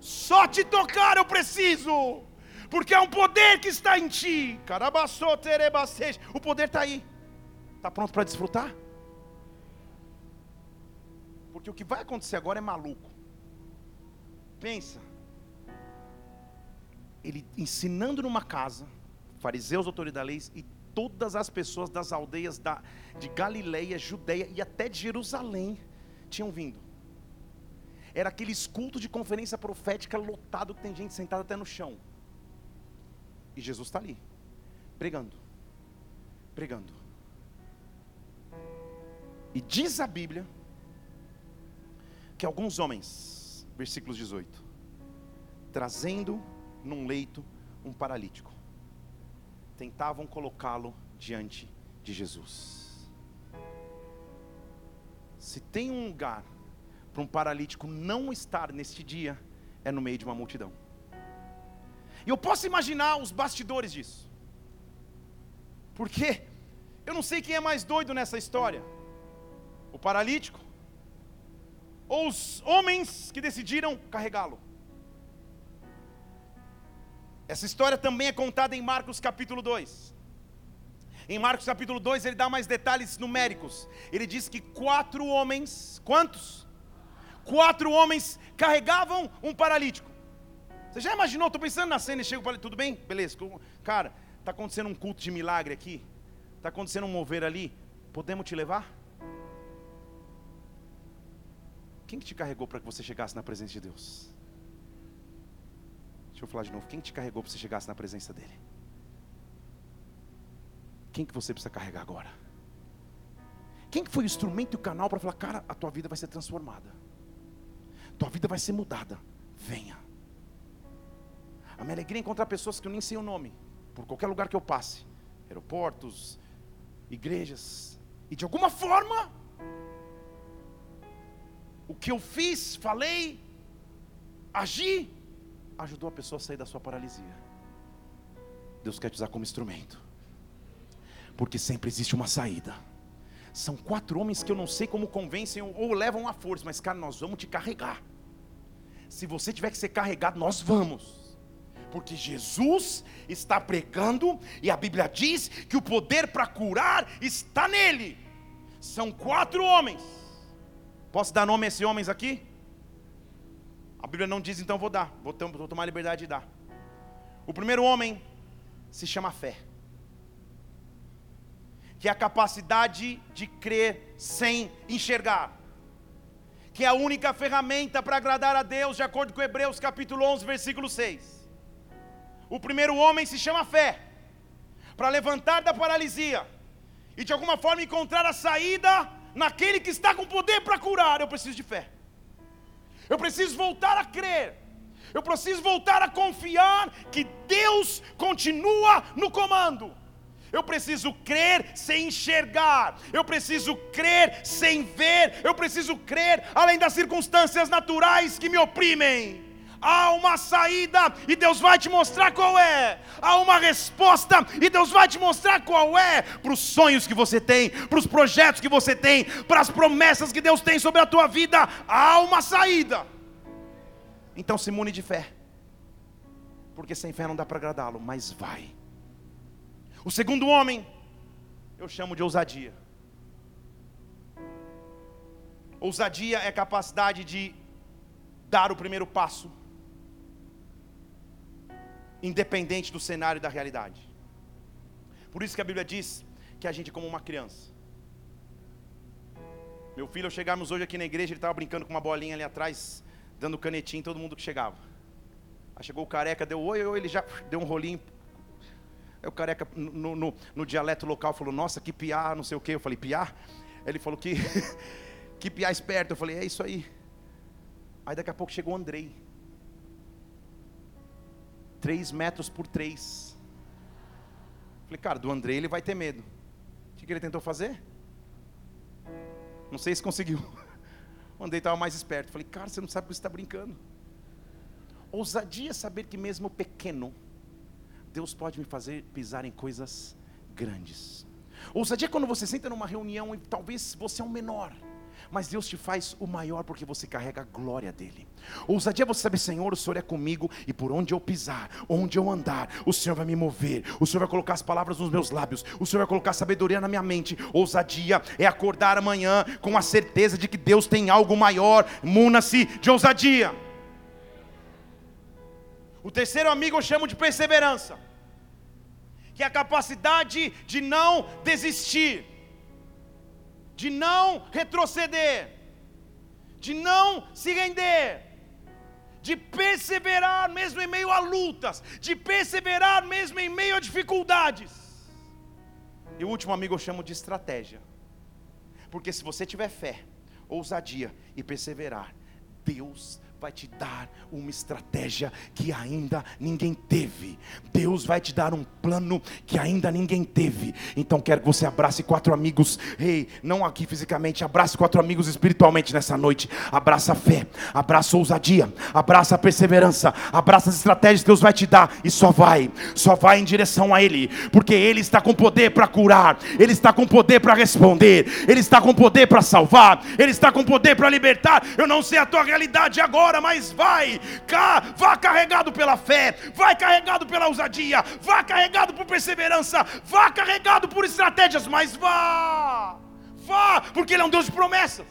só te tocar eu preciso, porque é um poder que está em ti. O poder está aí. Está pronto para desfrutar? Porque o que vai acontecer agora é maluco. Pensa. Ele ensinando numa casa, fariseus, autoridades da lei e todas as pessoas das aldeias da, de Galileia, Judeia e até de Jerusalém tinham vindo. Era aqueles cultos de conferência profética lotado que tem gente sentada até no chão. E Jesus está ali, pregando, pregando. E diz a Bíblia que alguns homens, versículos 18, trazendo num leito um paralítico, tentavam colocá-lo diante de Jesus. Se tem um lugar para um paralítico não estar neste dia é no meio de uma multidão. E eu posso imaginar os bastidores disso. Porque eu não sei quem é mais doido nessa história: o paralítico ou os homens que decidiram carregá-lo. Essa história também é contada em Marcos capítulo 2. Em Marcos capítulo 2 ele dá mais detalhes numéricos. Ele diz que quatro homens, quantos? Quatro homens carregavam um paralítico. Você já imaginou? Estou pensando na cena e chego e falei, tudo bem? Beleza. Cara, está acontecendo um culto de milagre aqui. Está acontecendo um mover ali. Podemos te levar? Quem que te carregou para que você chegasse na presença de Deus? Deixa eu falar de novo. Quem te carregou para você chegasse na presença dele? Quem que você precisa carregar agora? Quem que foi o instrumento e o canal para falar, cara, a tua vida vai ser transformada. Tua vida vai ser mudada. Venha. A minha alegria é encontrar pessoas que eu nem sei o nome, por qualquer lugar que eu passe, aeroportos, igrejas, e de alguma forma, o que eu fiz, falei, agi, ajudou a pessoa a sair da sua paralisia. Deus quer te usar como instrumento, porque sempre existe uma saída. São quatro homens que eu não sei como convencem ou levam a força, mas cara, nós vamos te carregar. Se você tiver que ser carregado, nós vamos porque Jesus está pregando e a Bíblia diz que o poder para curar está nele. São quatro homens. Posso dar nome a esses homens aqui? A Bíblia não diz, então vou dar. Vou tomar a liberdade de dar. O primeiro homem se chama fé, que é a capacidade de crer sem enxergar, que é a única ferramenta para agradar a Deus, de acordo com Hebreus capítulo 11, versículo 6. O primeiro homem se chama fé, para levantar da paralisia e de alguma forma encontrar a saída naquele que está com poder para curar. Eu preciso de fé. Eu preciso voltar a crer. Eu preciso voltar a confiar que Deus continua no comando. Eu preciso crer sem enxergar. Eu preciso crer sem ver. Eu preciso crer além das circunstâncias naturais que me oprimem há uma saída e Deus vai te mostrar qual é. Há uma resposta e Deus vai te mostrar qual é para os sonhos que você tem, para os projetos que você tem, para as promessas que Deus tem sobre a tua vida. Há uma saída. Então se imune de fé. Porque sem fé não dá para agradá-lo, mas vai. O segundo homem, eu chamo de ousadia. Ousadia é capacidade de dar o primeiro passo independente do cenário e da realidade. Por isso que a Bíblia diz que a gente é como uma criança. Meu filho, ao chegarmos hoje aqui na igreja, ele estava brincando com uma bolinha ali atrás, dando canetinho em todo mundo que chegava. Aí chegou o careca, deu oi, oi, ele já deu um rolinho. Aí o careca, no, no, no dialeto local, falou: Nossa, que piá, não sei o que. Eu falei: Piá? Ele falou: Que, [LAUGHS] que piá esperto. Eu falei: É isso aí. Aí daqui a pouco chegou o Andrei. 3 metros por 3. Falei, cara, do André ele vai ter medo. O que, ele tentou fazer? Não sei se conseguiu. [LAUGHS] O Andrei estava mais esperto. Falei, cara, você não sabe que você está brincando. Ousadia é saber que mesmo pequeno, Deus pode me fazer pisar em coisas grandes. Ousadia é quando você senta numa reunião e talvez você é um menor mas Deus te faz o maior porque você carrega a glória dele. Ousadia você saber, Senhor, o Senhor é comigo e por onde eu pisar, onde eu andar, o Senhor vai me mover, o Senhor vai colocar as palavras nos meus lábios, o Senhor vai colocar sabedoria na minha mente. Ousadia é acordar amanhã com a certeza de que Deus tem algo maior. Muna-se de ousadia. O terceiro amigo eu chamo de perseverança, que é a capacidade de não desistir de não retroceder, de não se render, de perseverar mesmo em meio a lutas, de perseverar mesmo em meio a dificuldades. E o último amigo eu chamo de estratégia, porque se você tiver fé, ousadia e perseverar, Deus vai te dar uma estratégia que ainda ninguém teve. Deus vai te dar um plano que ainda ninguém teve. Então quero que você abrace quatro amigos, ei, não aqui fisicamente, abrace quatro amigos espiritualmente nessa noite. Abraça a fé, abraça a ousadia, abraça a perseverança, abraça as estratégias que Deus vai te dar e só vai, só vai em direção a Ele, porque Ele está com poder para curar, Ele está com poder para responder, Ele está com poder para salvar, Ele está com poder para libertar. Eu não sei a tua realidade agora mas vai, cá, vá carregado pela fé, vai carregado pela ousadia, vá carregado por perseverança, vá carregado por estratégias, mas vá, vá, porque Ele é um Deus de promessas.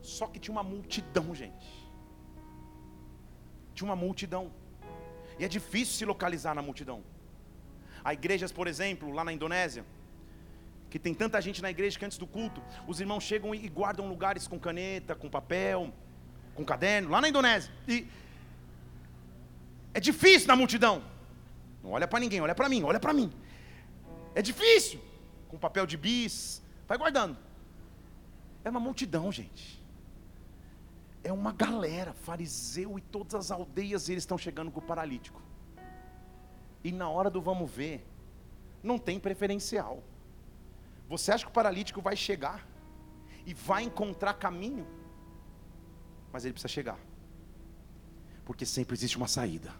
Só que tinha uma multidão, gente. Tinha uma multidão. E é difícil se localizar na multidão. Há igrejas, por exemplo, lá na Indonésia, que tem tanta gente na igreja que antes do culto, os irmãos chegam e guardam lugares com caneta, com papel, com caderno, lá na Indonésia. E é difícil na multidão. Não olha para ninguém, olha para mim, olha para mim. É difícil. Com papel de bis, vai guardando. É uma multidão, gente. É uma galera, fariseu e todas as aldeias, eles estão chegando com o paralítico. E na hora do vamos ver, não tem preferencial. Você acha que o paralítico vai chegar e vai encontrar caminho? Mas ele precisa chegar. Porque sempre existe uma saída.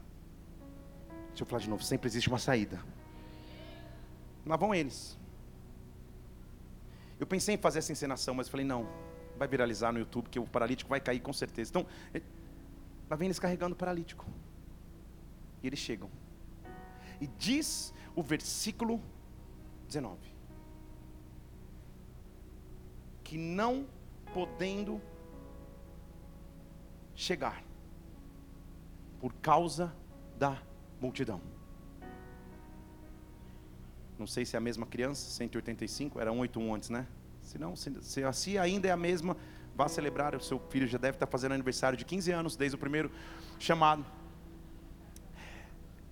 Deixa eu falar de novo, sempre existe uma saída. Lá vão eles. Eu pensei em fazer essa encenação, mas falei, não, vai viralizar no YouTube, que o paralítico vai cair com certeza. Então, lá vem eles carregando o paralítico. E eles chegam. E diz o versículo 19: que não podendo chegar, por causa da multidão. Não sei se é a mesma criança, 185, era 181 antes, né? Se não, se, se assim ainda é a mesma, vá celebrar. O seu filho já deve estar fazendo aniversário de 15 anos, desde o primeiro chamado.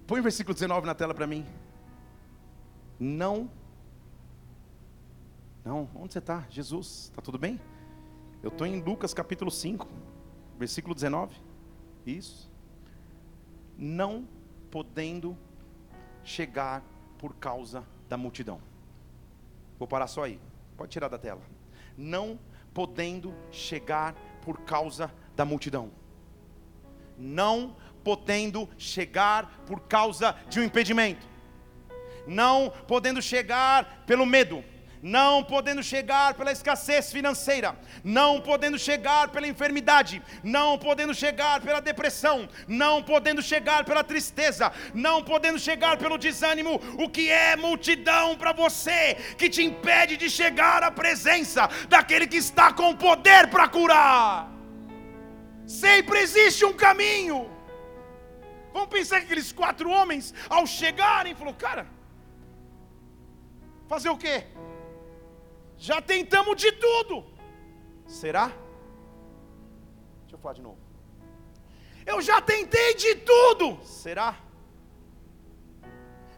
Põe o versículo 19 na tela para mim. Não. Não, onde você está? Jesus, está tudo bem? Eu estou em Lucas capítulo 5, versículo 19. Isso. Não podendo chegar por causa da multidão. Vou parar só aí. Pode tirar da tela. Não podendo chegar por causa da multidão. Não podendo chegar por causa de um impedimento. Não podendo chegar pelo medo não podendo chegar pela escassez financeira, não podendo chegar pela enfermidade, não podendo chegar pela depressão, não podendo chegar pela tristeza, não podendo chegar pelo desânimo, o que é multidão para você que te impede de chegar à presença daquele que está com poder para curar? Sempre existe um caminho. Vamos pensar que aqueles quatro homens, ao chegarem, falou: Cara, fazer o quê? Já tentamos de tudo. Será? Deixa eu falar de novo. Eu já tentei de tudo. Será?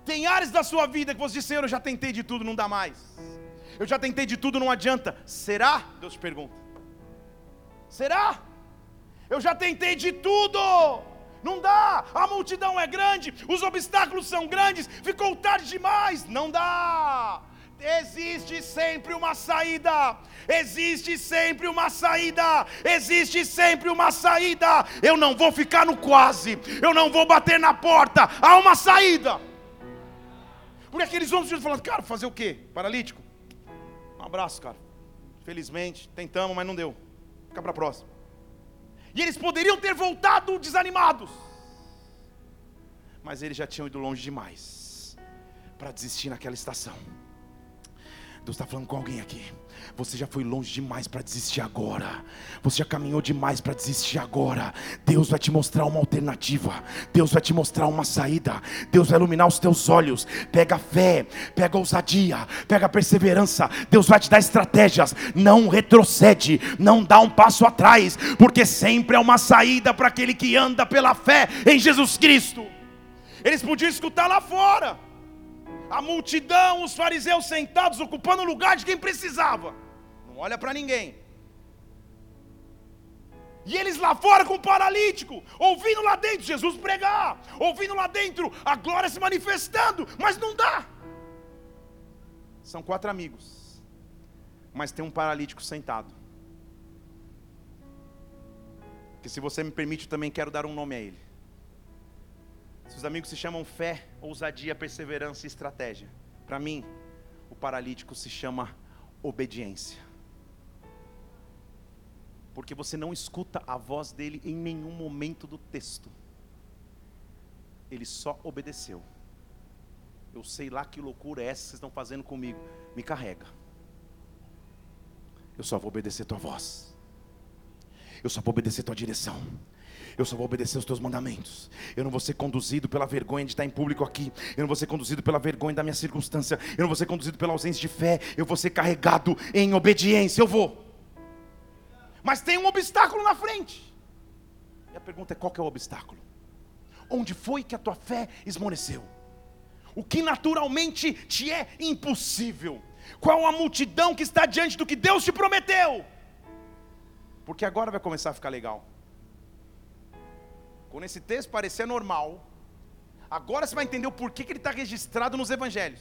Tem áreas da sua vida que você diz, Senhor, eu já tentei de tudo, não dá mais. Eu já tentei de tudo, não adianta. Será? Deus te pergunta. Será? Eu já tentei de tudo. Não dá. A multidão é grande, os obstáculos são grandes, ficou tarde demais. Não dá. Existe sempre uma saída. Existe sempre uma saída. Existe sempre uma saída. Eu não vou ficar no quase. Eu não vou bater na porta. Há uma saída. Porque aqueles homens falando, cara, fazer o quê? Paralítico? Um abraço, cara. Felizmente, tentamos, mas não deu. Fica para a próxima. E eles poderiam ter voltado desanimados. Mas eles já tinham ido longe demais para desistir naquela estação. Deus está falando com alguém aqui. Você já foi longe demais para desistir agora. Você já caminhou demais para desistir agora. Deus vai te mostrar uma alternativa. Deus vai te mostrar uma saída. Deus vai iluminar os teus olhos. Pega fé, pega ousadia, pega perseverança. Deus vai te dar estratégias. Não retrocede, não dá um passo atrás, porque sempre é uma saída para aquele que anda pela fé em Jesus Cristo. Eles podiam escutar lá fora a multidão, os fariseus sentados, ocupando o lugar de quem precisava. Não olha para ninguém. E eles lá fora com o paralítico, ouvindo lá dentro Jesus pregar, ouvindo lá dentro a glória se manifestando, mas não dá. São quatro amigos, mas tem um paralítico sentado. Que se você me permite, eu também quero dar um nome a ele. Seus amigos se chamam fé, ousadia, perseverança e estratégia. Para mim, o paralítico se chama obediência. Porque você não escuta a voz dele em nenhum momento do texto. Ele só obedeceu. Eu sei lá que loucura é essa que vocês estão fazendo comigo. Me carrega. Eu só vou obedecer tua voz. Eu só vou obedecer tua direção Eu só vou obedecer os teus mandamentos. Eu não vou ser conduzido pela vergonha de estar em público aqui. Eu não vou ser conduzido pela vergonha da minha circunstância. Eu não vou ser conduzido pela ausência de fé. Eu vou ser carregado em obediência. Eu vou. Mas tem um obstáculo na frente. E a pergunta é: qual é o obstáculo? Onde foi que a tua fé esmoreceu? O que naturalmente te é impossível? Qual a multidão que está diante do que Deus te prometeu? Porque agora vai começar a ficar legal. Quando esse texto parecer normal, agora você vai entender o porquê que ele está registrado nos evangelhos.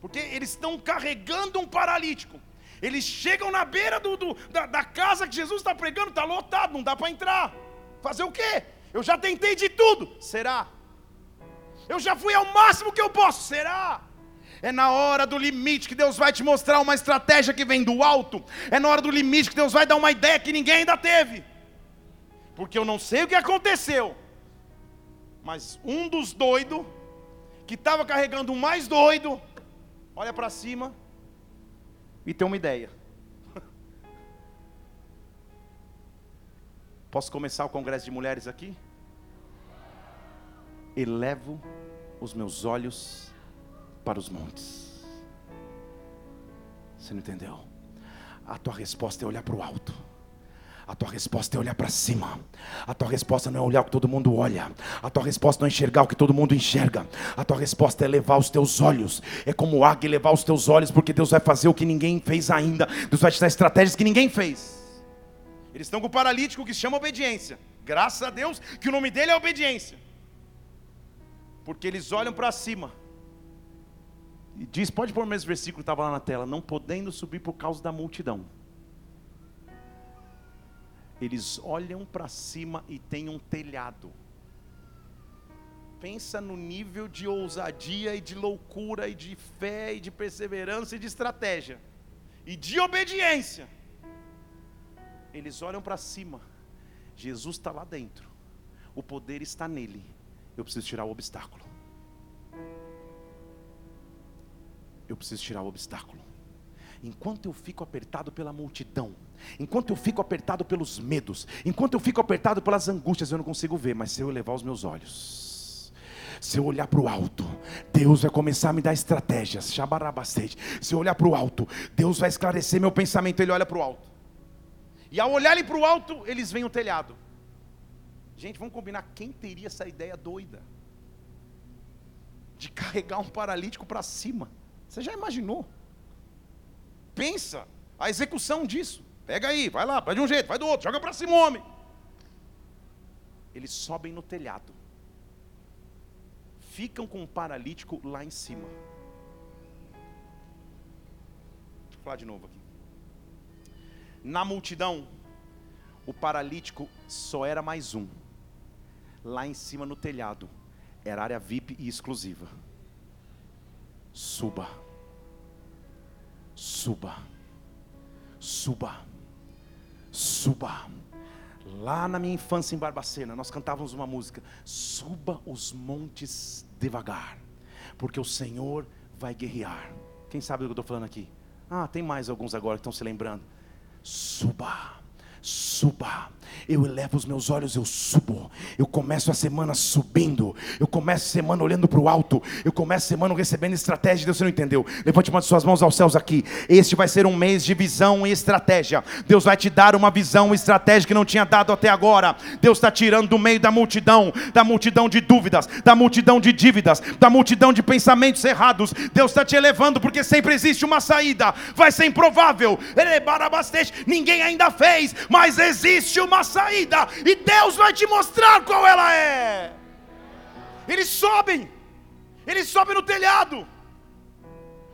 Porque eles estão carregando um paralítico. Eles chegam na beira do, do da, da, casa que Jesus está pregando, está lotado, não dá para entrar. Fazer o quê? Eu já tentei de tudo. Será? Eu já fui ao máximo que eu posso. Será? É na hora do limite que Deus vai te mostrar uma estratégia que vem do alto. É na hora do limite que Deus vai dar uma ideia que ninguém ainda teve. Porque eu não sei o que aconteceu. Mas um dos doidos, que estava carregando o mais doido, olha para cima e tem uma ideia. [LAUGHS] Posso começar o congresso de mulheres aqui? Elevo os meus olhos para os montes. Você não entendeu? A tua resposta é olhar para o alto. A tua resposta é olhar para cima. A tua resposta não é olhar o que todo mundo olha. A tua resposta não é enxergar o que todo mundo enxerga. A tua resposta é levar os teus olhos. É como águia levar os teus olhos, porque Deus vai fazer o que ninguém fez ainda. Deus vai te dar estratégias que ninguém fez. Eles estão com o paralítico que se chama obediência. Graças a Deus que o nome dele é obediência. Porque eles olham para cima. E diz, pode pôr o mesmo versículo que estava lá na tela, não podendo subir por causa da multidão eles olham para cima e tem um telhado. Pensa no nível de ousadia e de loucura e de fé e de perseverança e de estratégia e de obediência. Eles olham para cima. Jesus está lá dentro. O poder está nele. Eu preciso tirar o obstáculo. Eu preciso tirar o obstáculo enquanto eu fico apertado pela multidão, enquanto eu fico apertado pelos medos, enquanto eu fico apertado pelas angústias, eu não consigo ver, mas se eu elevar os meus olhos, se eu olhar para o alto, Deus vai começar a me dar estratégias. Se eu olhar para o alto, Deus vai esclarecer meu pensamento. Ele olha para o alto. E ao olharem para o alto, eles veem o telhado. Gente, vamos combinar quem teria essa ideia doida de carregar um paralítico para cima? Você já imaginou? pensa a execução disso. Pega aí, vai lá, vai de um jeito, vai do outro, joga para cima o homem. Eles sobem no telhado. Ficam com o paralítico lá em cima. Vou falar de novo aqui. Na multidão, o paralítico só era mais um. Lá em cima no telhado, era área VIP e exclusiva. Suba suba, suba, suba. Lá na minha infância em Barbacena, nós cantávamos uma música: Suba os montes devagar, porque o Senhor vai guerrear. Quem sabe do que eu estou falando aqui? Ah, tem mais alguns agora que estão se lembrando. Suba suba. Eu elevo os meus olhos, eu subo. Eu começo a semana subindo. Eu começo a semana olhando para o alto. Eu começo a semana recebendo estratégia. Deus, você não entendeu? Levante uma de suas mãos aos céus aqui. Este vai ser um mês de visão e estratégia. Deus vai te dar uma visão e estratégia que não tinha dado até agora. Deus está tirando do meio da multidão, da multidão de dúvidas, da multidão de dívidas, da multidão de pensamentos errados. Deus está te elevando porque sempre existe uma saída. Vai ser improvável. Ninguém ainda fez mas existe uma saída, e Deus vai te mostrar qual ela é. Eles sobem, eles sobem no telhado.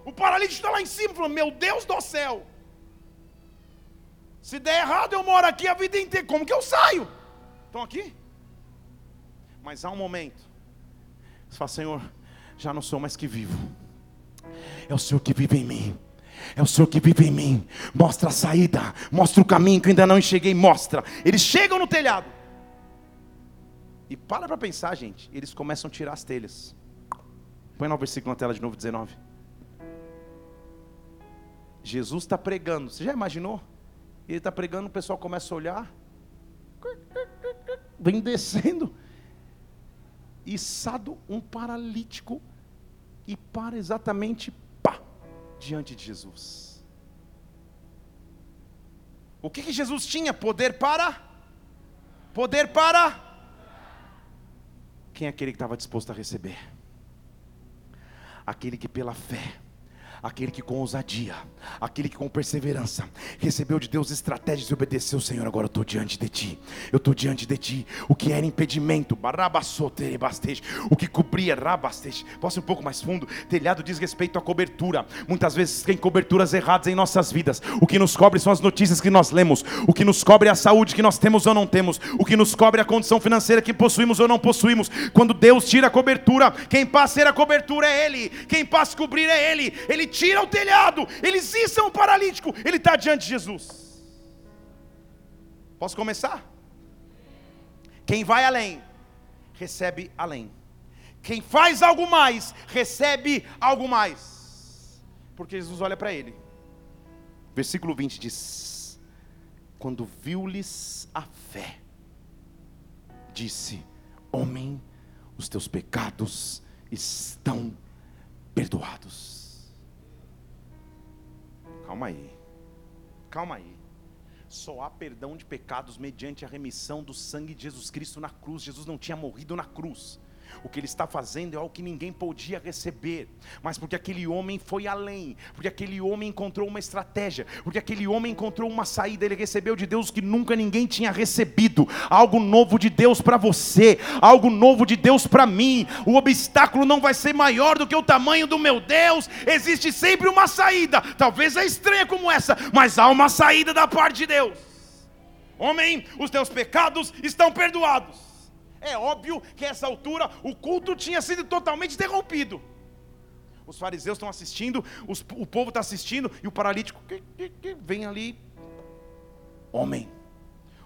O paralítico está lá em cima, falando: Meu Deus do céu, se der errado, eu moro aqui a vida inteira, como que eu saio? Estão aqui? Mas há um momento, você fala: Senhor, já não sou mais que vivo, é o Senhor que vive em mim. É o Senhor que vive em mim. Mostra a saída. Mostra o caminho que ainda não enxerguei. Mostra. Eles chegam no telhado. E para para pensar, gente. Eles começam a tirar as telhas. Põe no versículo na tela de novo, 19. Jesus está pregando. Você já imaginou? Ele está pregando, o pessoal começa a olhar. vem descendo. Içado um paralítico e para exatamente diante de Jesus. O que, que Jesus tinha? Poder para? Poder para? Quem é aquele que estava disposto a receber? Aquele que pela fé aquele que com ousadia, aquele que com perseverança recebeu de Deus estratégias e obedeceu, Senhor, agora eu estou diante de Ti, eu estou diante de Ti. O que era impedimento, o que cobria, posso ir um pouco mais fundo? Telhado diz respeito à cobertura. Muitas vezes tem coberturas erradas em nossas vidas. O que nos cobre são as notícias que nós lemos, o que nos cobre é a saúde que nós temos ou não temos, o que nos cobre é a condição financeira que possuímos ou não possuímos. Quando Deus tira a cobertura, quem passa a ser a cobertura é Ele, quem passa a cobrir é Ele. Ele tira o telhado, eles içam o paralítico, ele está diante de Jesus. Posso começar? Quem vai além, recebe além. Quem faz algo mais, recebe algo mais. Porque Jesus olha para ele. Versículo 20 diz: Quando viu-lhes a fé, disse: Homem, os teus pecados estão perdoados. Calma aí. Calma aí. Só há perdão de pecados mediante a remissão do sangue de Jesus Cristo na cruz. Jesus não tinha morrido na cruz. O que ele está fazendo é algo que ninguém podia receber, mas porque aquele homem foi além, porque aquele homem encontrou uma estratégia, porque aquele homem encontrou uma saída, ele recebeu de Deus que nunca ninguém tinha recebido, algo novo de Deus para você, algo novo de Deus para mim. O obstáculo não vai ser maior do que o tamanho do meu Deus, existe sempre uma saída, talvez é estranha como essa, mas há uma saída da parte de Deus. Homem, os teus pecados estão perdoados. É óbvio que a essa altura o culto tinha sido totalmente interrompido. Os fariseus estão assistindo, os, o povo está assistindo, e o paralítico que, que, que, vem ali. Homem,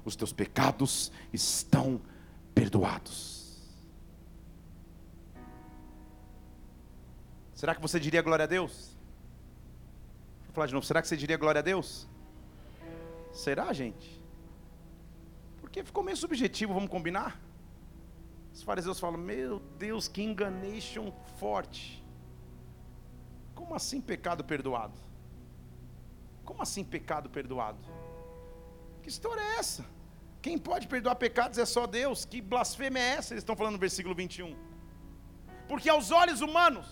os teus pecados estão perdoados. Será que você diria glória a Deus? Vou falar de novo, será que você diria glória a Deus? Será, gente? Porque ficou meio subjetivo, vamos combinar? Os fariseus falam: Meu Deus, que enganation forte. Como assim pecado perdoado? Como assim pecado perdoado? Que história é essa? Quem pode perdoar pecados é só Deus. Que blasfêmia é essa? Eles estão falando no versículo 21. Porque aos olhos humanos,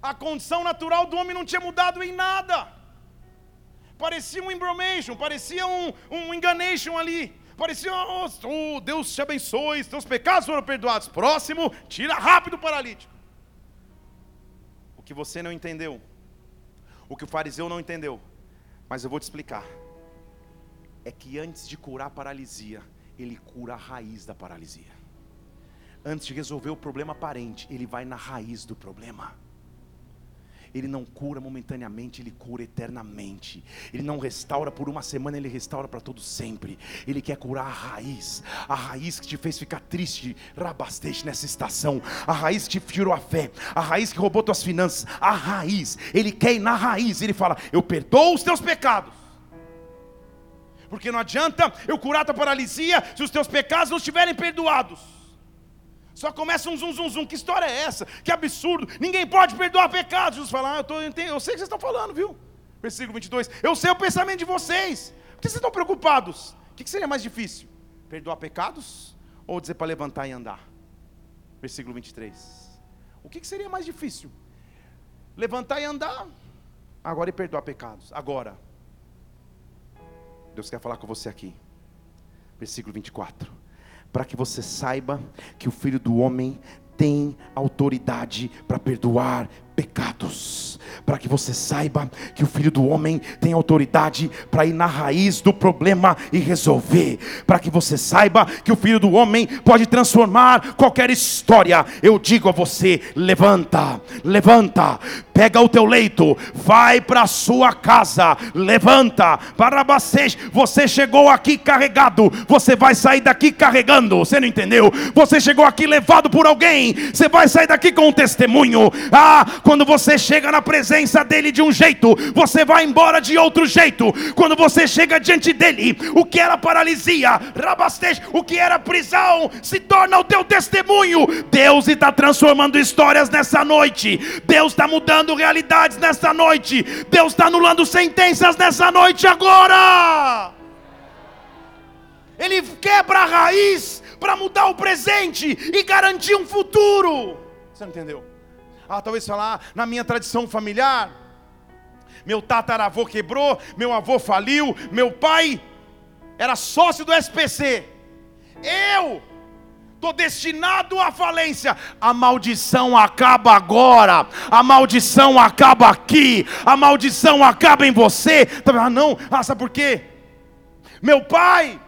a condição natural do homem não tinha mudado em nada. Parecia um embromation, parecia um, um enganation ali. Parecia, oh, Deus te abençoe, teus pecados foram perdoados. Próximo, tira rápido o paralítico. O que você não entendeu, o que o fariseu não entendeu, mas eu vou te explicar. É que antes de curar a paralisia, ele cura a raiz da paralisia. Antes de resolver o problema aparente, ele vai na raiz do problema. Ele não cura momentaneamente, Ele cura eternamente. Ele não restaura por uma semana, Ele restaura para todo sempre. Ele quer curar a raiz, a raiz que te fez ficar triste, rabastete nessa estação, a raiz que te tirou a fé, a raiz que roubou tuas finanças, a raiz. Ele quer ir na raiz. Ele fala: Eu perdoo os teus pecados. Porque não adianta eu curar a tua paralisia se os teus pecados não estiverem perdoados. Só começa um zum, zum, zum. Que história é essa? Que absurdo. Ninguém pode perdoar pecados. Jesus fala, ah, eu, tô, eu, eu sei o que vocês estão falando, viu? Versículo 22. Eu sei o pensamento de vocês. Por que vocês estão preocupados? O que seria mais difícil? Perdoar pecados ou dizer para levantar e andar? Versículo 23. O que seria mais difícil? Levantar e andar. Agora e perdoar pecados. Agora. Deus quer falar com você aqui. Versículo 24 para que você saiba que o Filho do Homem tem autoridade para perdoar pecados, para que você saiba que o Filho do Homem tem autoridade para ir na raiz do problema e resolver, para que você saiba que o Filho do Homem pode transformar qualquer história. Eu digo a você: levanta, levanta, pega o teu leito, vai para a sua casa, levanta, para você chegou aqui carregado, você vai sair daqui carregando, você não entendeu? Você chegou aqui levado por alguém, você vai sair daqui com um testemunho. Ah, Quando você chega na presença dele de um jeito, você vai embora de outro jeito. Quando você chega diante dele, o que era paralisia, rabastej, o que era prisão, se torna o teu testemunho. Deus está transformando histórias nessa noite. Deus está mudando realidades nessa noite. Deus está anulando sentenças nessa noite agora. Ele quebra a raiz para mudar o presente e garantir um futuro. Você não entendeu? Ah, talvez falar na minha tradição familiar, meu tataravô quebrou, meu avô faliu, meu pai era sócio do SPC. Eu estou destinado à falência. A maldição acaba agora. A maldição acaba aqui. A maldição acaba em você. Ah, não. Ah, sabe por quê? Meu pai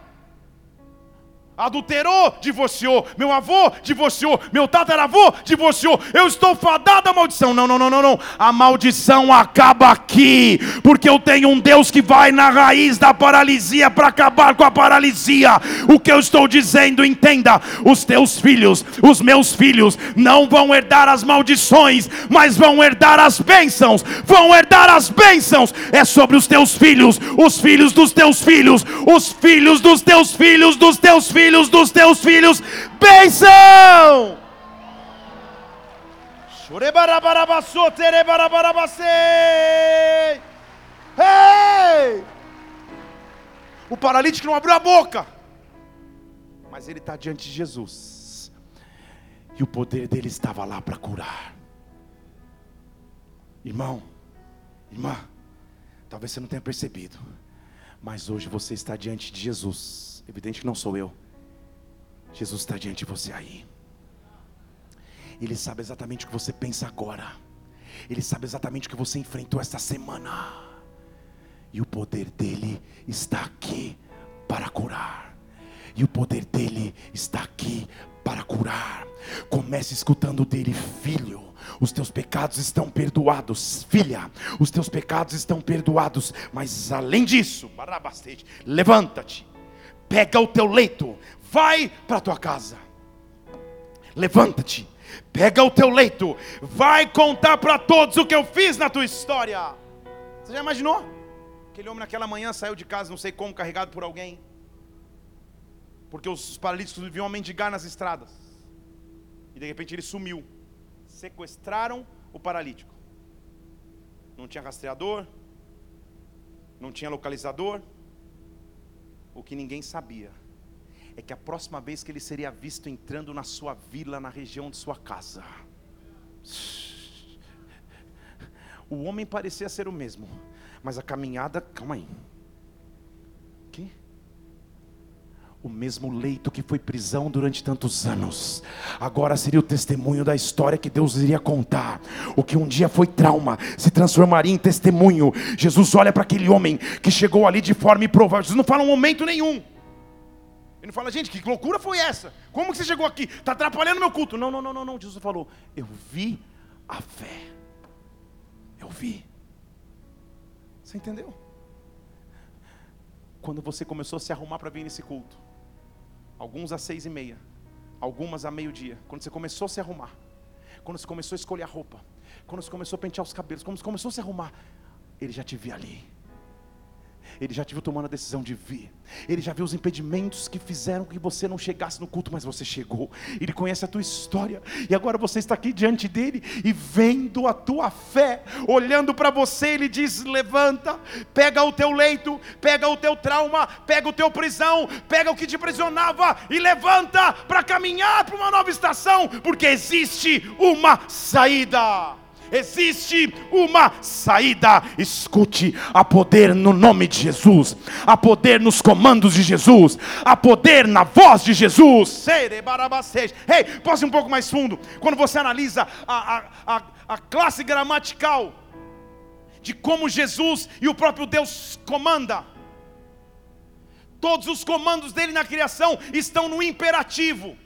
adulterou, divorciou, meu avô divorciou, meu tataravô divorciou, eu estou fadado à maldição. Não, não, não, não, não. A maldição acaba aqui, porque eu tenho um Deus que vai na raiz da paralisia para acabar com a paralisia. O que eu estou dizendo, entenda: os teus filhos, os meus filhos, não vão herdar as maldições, mas vão herdar as bênçãos. Vão herdar as bênçãos. É sobre os teus filhos, os filhos dos teus filhos, os filhos dos teus filhos, dos teus filhos filhos dos teus filhos, bênção. Ei! O paralítico não abriu a boca, mas ele está diante de Jesus, e o poder dele estava lá para curar. Irmão, irmã, talvez você não tenha percebido, mas hoje você está diante de Jesus. Evidente que não sou eu. Jesus está diante de você aí. Ele sabe exatamente o que você pensa agora. Ele sabe exatamente o que você enfrentou esta semana. E o poder dele está aqui para curar. E o poder dele está aqui para curar. Comece escutando dele, filho. Os teus pecados estão perdoados, filha. Os teus pecados estão perdoados. Mas além disso, levanta-te, pega o teu leito, vai para a tua casa. Levanta-te, pega o teu leito, vai contar para todos o que eu fiz na tua história. Você já imaginou? Aquele homem naquela manhã saiu de casa, não sei como, carregado por alguém. Porque os paralíticos viviam mendigar nas estradas. E de repente ele sumiu. Sequestraram o paralítico. Não tinha rastreador, não tinha localizador. O que ninguém sabia é que a próxima vez que ele seria visto entrando na sua vila, na região de sua casa, o homem parecia ser o mesmo, mas a caminhada, calma aí. O mesmo leito que foi prisão durante tantos anos, agora seria o testemunho da história que Deus iria contar. O que um dia foi trauma se transformaria em testemunho. Jesus olha para aquele homem que chegou ali de forma improvável. Jesus não fala um momento nenhum. Ele não fala, gente, que loucura foi essa? Como que você chegou aqui? Está atrapalhando meu culto. Não, não, não, não, não. Jesus falou, eu vi a fé. Eu vi. Você entendeu? Quando você começou a se arrumar para vir nesse culto, alguns às seis e meia, algumas a meio-dia, quando você começou a se arrumar, quando você começou a escolher a roupa, quando você começou a pentear os cabelos, quando você começou a se arrumar, ele já te via ali. Ele já te viu tomando a decisão de vir. Ele já viu os impedimentos que fizeram que você não chegasse no culto, mas você chegou. Ele conhece a tua história. E agora você está aqui diante dele e vendo a tua fé, olhando para você, ele diz: "Levanta, pega o teu leito, pega o teu trauma, pega o teu prisão, pega o que te prisionava e levanta para caminhar para uma nova estação, porque existe uma saída." Existe uma saída. Escute: há poder no nome de Jesus, há poder nos comandos de Jesus, há poder na voz de Jesus. Ei, posso ir um pouco mais fundo? Quando você analisa a, a, a, a classe gramatical de como Jesus e o próprio Deus comanda. Todos os comandos dele na criação estão no imperativo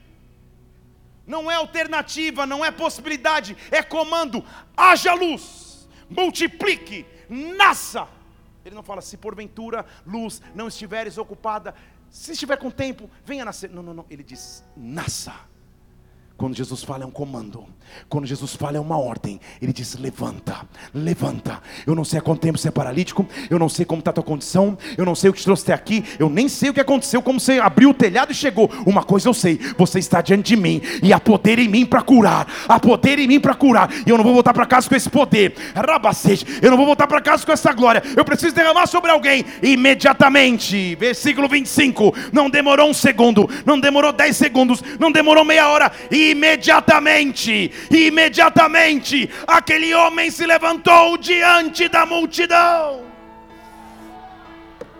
não é alternativa, não é possibilidade, é comando. Haja luz, multiplique, nasça. Ele não fala, se porventura luz não estiveres ocupada, se estiver com tempo, venha nascer. Não, não, não. Ele diz, nasça. Quando Jesus fala é um comando. Quando Jesus fala é uma ordem. Ele diz: levanta, levanta. Eu não sei há quanto tempo você é paralítico. Eu não sei como está a tua condição. Eu não sei o que te trouxe até aqui. Eu nem sei o que aconteceu, como você abriu o telhado e chegou. Uma coisa eu sei: você está diante de mim. E há poder em mim para curar. Há poder em mim para curar. E eu não vou voltar para casa com esse poder. Rabacete. Eu não vou voltar para casa com essa glória. Eu preciso derramar sobre alguém imediatamente. Versículo 25. Não demorou um segundo. Não demorou dez segundos. Não demorou meia hora. Imediatamente imediatamente aquele homem se levantou diante da multidão.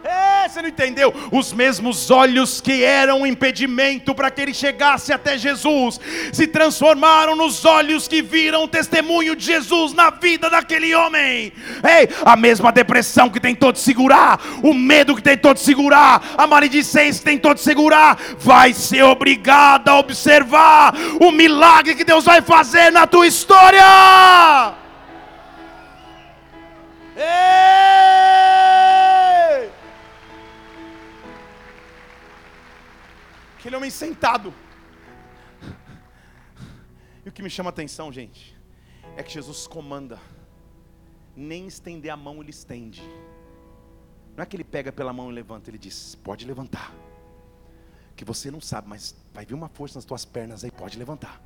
É, você não entendeu? Os mesmos olhos que eram um impedimento para que ele chegasse até Jesus se transformaram nos olhos que viram o testemunho de Jesus na vida daquele homem. Ei, a mesma depressão que tentou te segurar, o medo que tentou te segurar, a maledicência que tentou te segurar, vai ser obrigada a observar o milagre que Deus vai fazer na tua história. Ei! Aquele homem sentado. E o que me chama a atenção, gente, é que Jesus comanda. Nem estender a mão ele estende. Não é que ele pega pela mão e levanta, ele diz: pode levantar. Que você não sabe, mas vai vir uma força nas tuas pernas aí, pode levantar.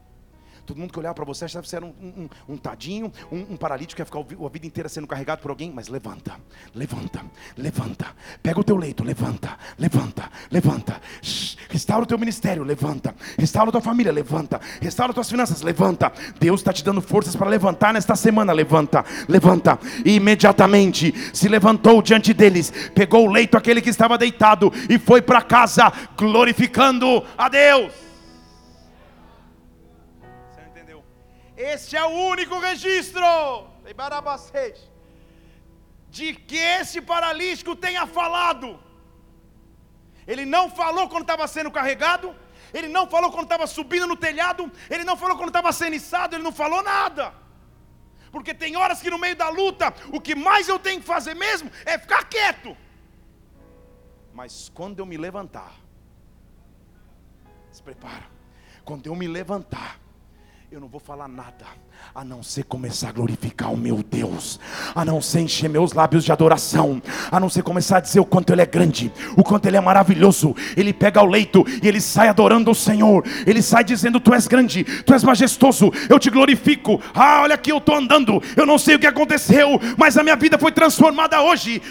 Todo mundo que olhava para você achava que você era um, um, um tadinho, um, um, paralítico que ia ficar a vida inteira sendo carregado por alguém. Mas levanta, levanta, levanta. Pega o teu leito, levanta, levanta, levanta. Shhh, restaura o teu ministério, levanta. Restaura a tua família, levanta. Restaura as tuas finanças, levanta. Deus está te dando forças para levantar nesta semana, levanta, levanta. E imediatamente se levantou diante deles, pegou o leito aquele que estava deitado e foi para casa glorificando a Deus. Este é o único registro de que esse paralítico tenha falado. Ele não falou quando estava sendo carregado, ele não falou quando estava subindo no telhado, ele não falou quando estava sendo içado, ele não falou nada. Porque tem horas que no meio da luta, o que mais eu tenho que fazer mesmo é ficar quieto. Mas quando eu me levantar, se prepara. Quando eu me levantar, eu não vou falar nada a não ser começar a glorificar o meu Deus, a não ser encher meus lábios de adoração, a não ser começar a dizer o quanto Ele é grande, o quanto Ele é maravilhoso. Ele pega o leito e ele sai adorando o Senhor, ele sai dizendo: Tu és grande, Tu és majestoso, eu te glorifico. Ah, olha aqui, eu estou andando, eu não sei o que aconteceu, mas a minha vida foi transformada hoje.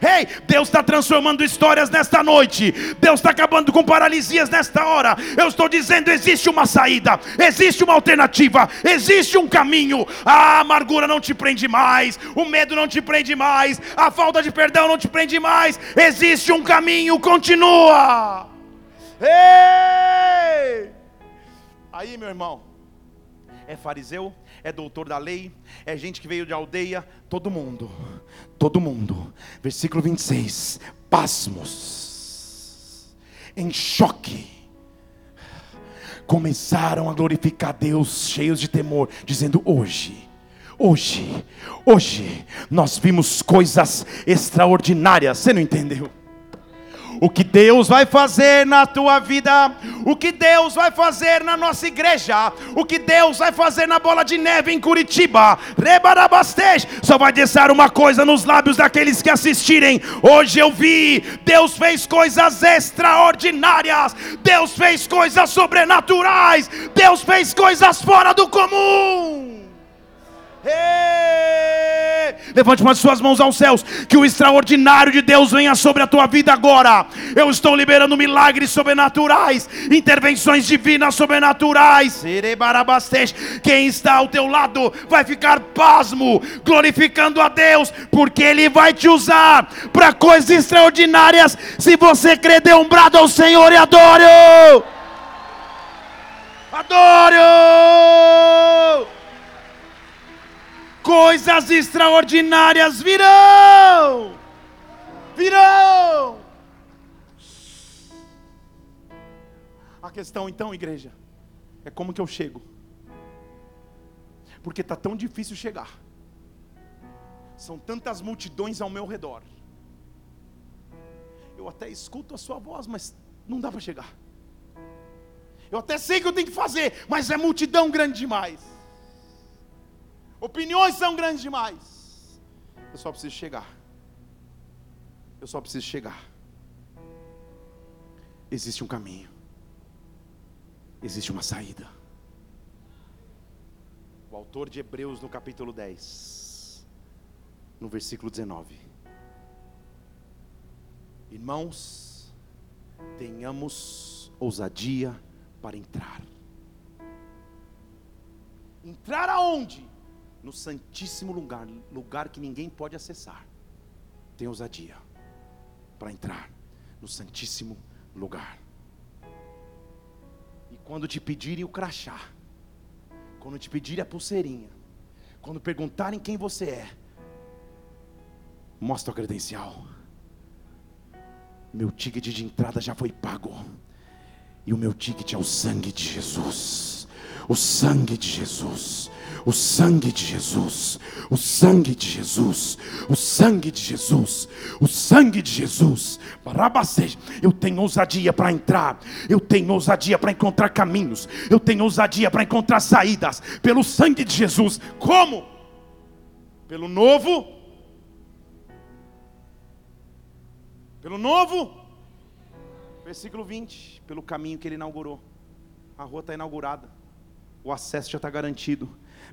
Ei, Deus está transformando histórias nesta noite, Deus está acabando com paralisias nesta hora. Eu estou dizendo: existe uma saída, existe uma alternativa existe um caminho. A amargura não te prende mais, o medo não te prende mais, a falta de perdão não te prende mais. Existe um caminho, continua. Ei! Aí, meu irmão, é fariseu, é doutor da lei, é gente que veio de aldeia, todo mundo, todo mundo. Versículo 26: pasmos, em choque começaram a glorificar Deus, cheios de temor, dizendo: Hoje, hoje, hoje, nós vimos coisas extraordinárias. Você não entendeu? O que Deus vai fazer na tua vida, o que Deus vai fazer na nossa igreja, o que Deus vai fazer na bola de neve em Curitiba, Rebarabastej, só vai deixar uma coisa nos lábios daqueles que assistirem. Hoje eu vi, Deus fez coisas extraordinárias, Deus fez coisas sobrenaturais, Deus fez coisas fora do comum. Levante as suas mãos aos céus, que o extraordinário de Deus venha sobre a tua vida agora. Eu estou liberando milagres sobrenaturais, intervenções divinas sobrenaturais. Quem está ao teu lado vai ficar pasmo, glorificando a Deus, porque Ele vai te usar para coisas extraordinárias. Se você crer, dê um brado ao Senhor e adore. Adore! Coisas extraordinárias virão. Virão. A questão então, igreja, é como que eu chego? Porque está tão difícil chegar. São tantas multidões ao meu redor. Eu até escuto a sua voz, mas não dá para chegar. Eu até sei que eu tenho que fazer, mas é multidão grande demais. Opiniões são grandes demais. Eu só preciso chegar. Eu só preciso chegar. Existe um caminho. Existe uma saída. O autor de Hebreus, no capítulo 10, no versículo 19: Irmãos, tenhamos ousadia para entrar. Entrar aonde? No santíssimo lugar, lugar que ninguém pode acessar. Tem ousadia para entrar no santíssimo lugar. E quando te pedirem o crachá, quando te pedirem a pulseirinha, quando perguntarem quem você é, mostra a credencial. Meu ticket de entrada já foi pago. E o meu ticket é o sangue de Jesus. O sangue de Jesus. O sangue de Jesus. O sangue de Jesus. O sangue de Jesus. O sangue de Jesus. Barabacês. Eu tenho ousadia para entrar. Eu tenho ousadia para encontrar caminhos. Eu tenho ousadia para encontrar saídas. Pelo sangue de Jesus. Como? Pelo novo. Pelo novo Versículo 20: pelo caminho que ele inaugurou. A rua está inaugurada, o acesso já está garantido.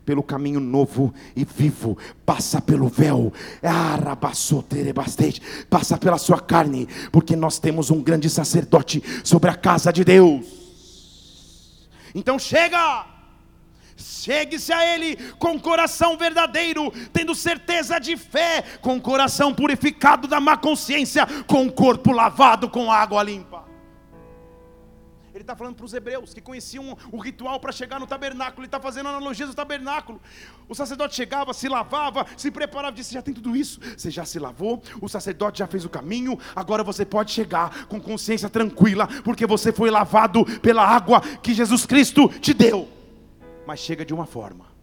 Pelo caminho novo e vivo, passa pelo véu, passa pela sua carne, porque nós temos um grande sacerdote sobre a casa de Deus. Então chega, Chegue-se a Ele com coração verdadeiro, tendo certeza de fé, com coração purificado da má consciência, com corpo lavado com água limpa. Está falando para os hebreus que conheciam o ritual para chegar no tabernáculo. Ele está fazendo analogias do tabernáculo. O sacerdote chegava, se lavava, se preparava, disse: Já tem tudo isso. Você já se lavou, o sacerdote já fez o caminho. Agora você pode chegar com consciência tranquila, porque você foi lavado pela água que Jesus Cristo te deu. Mas chega de uma forma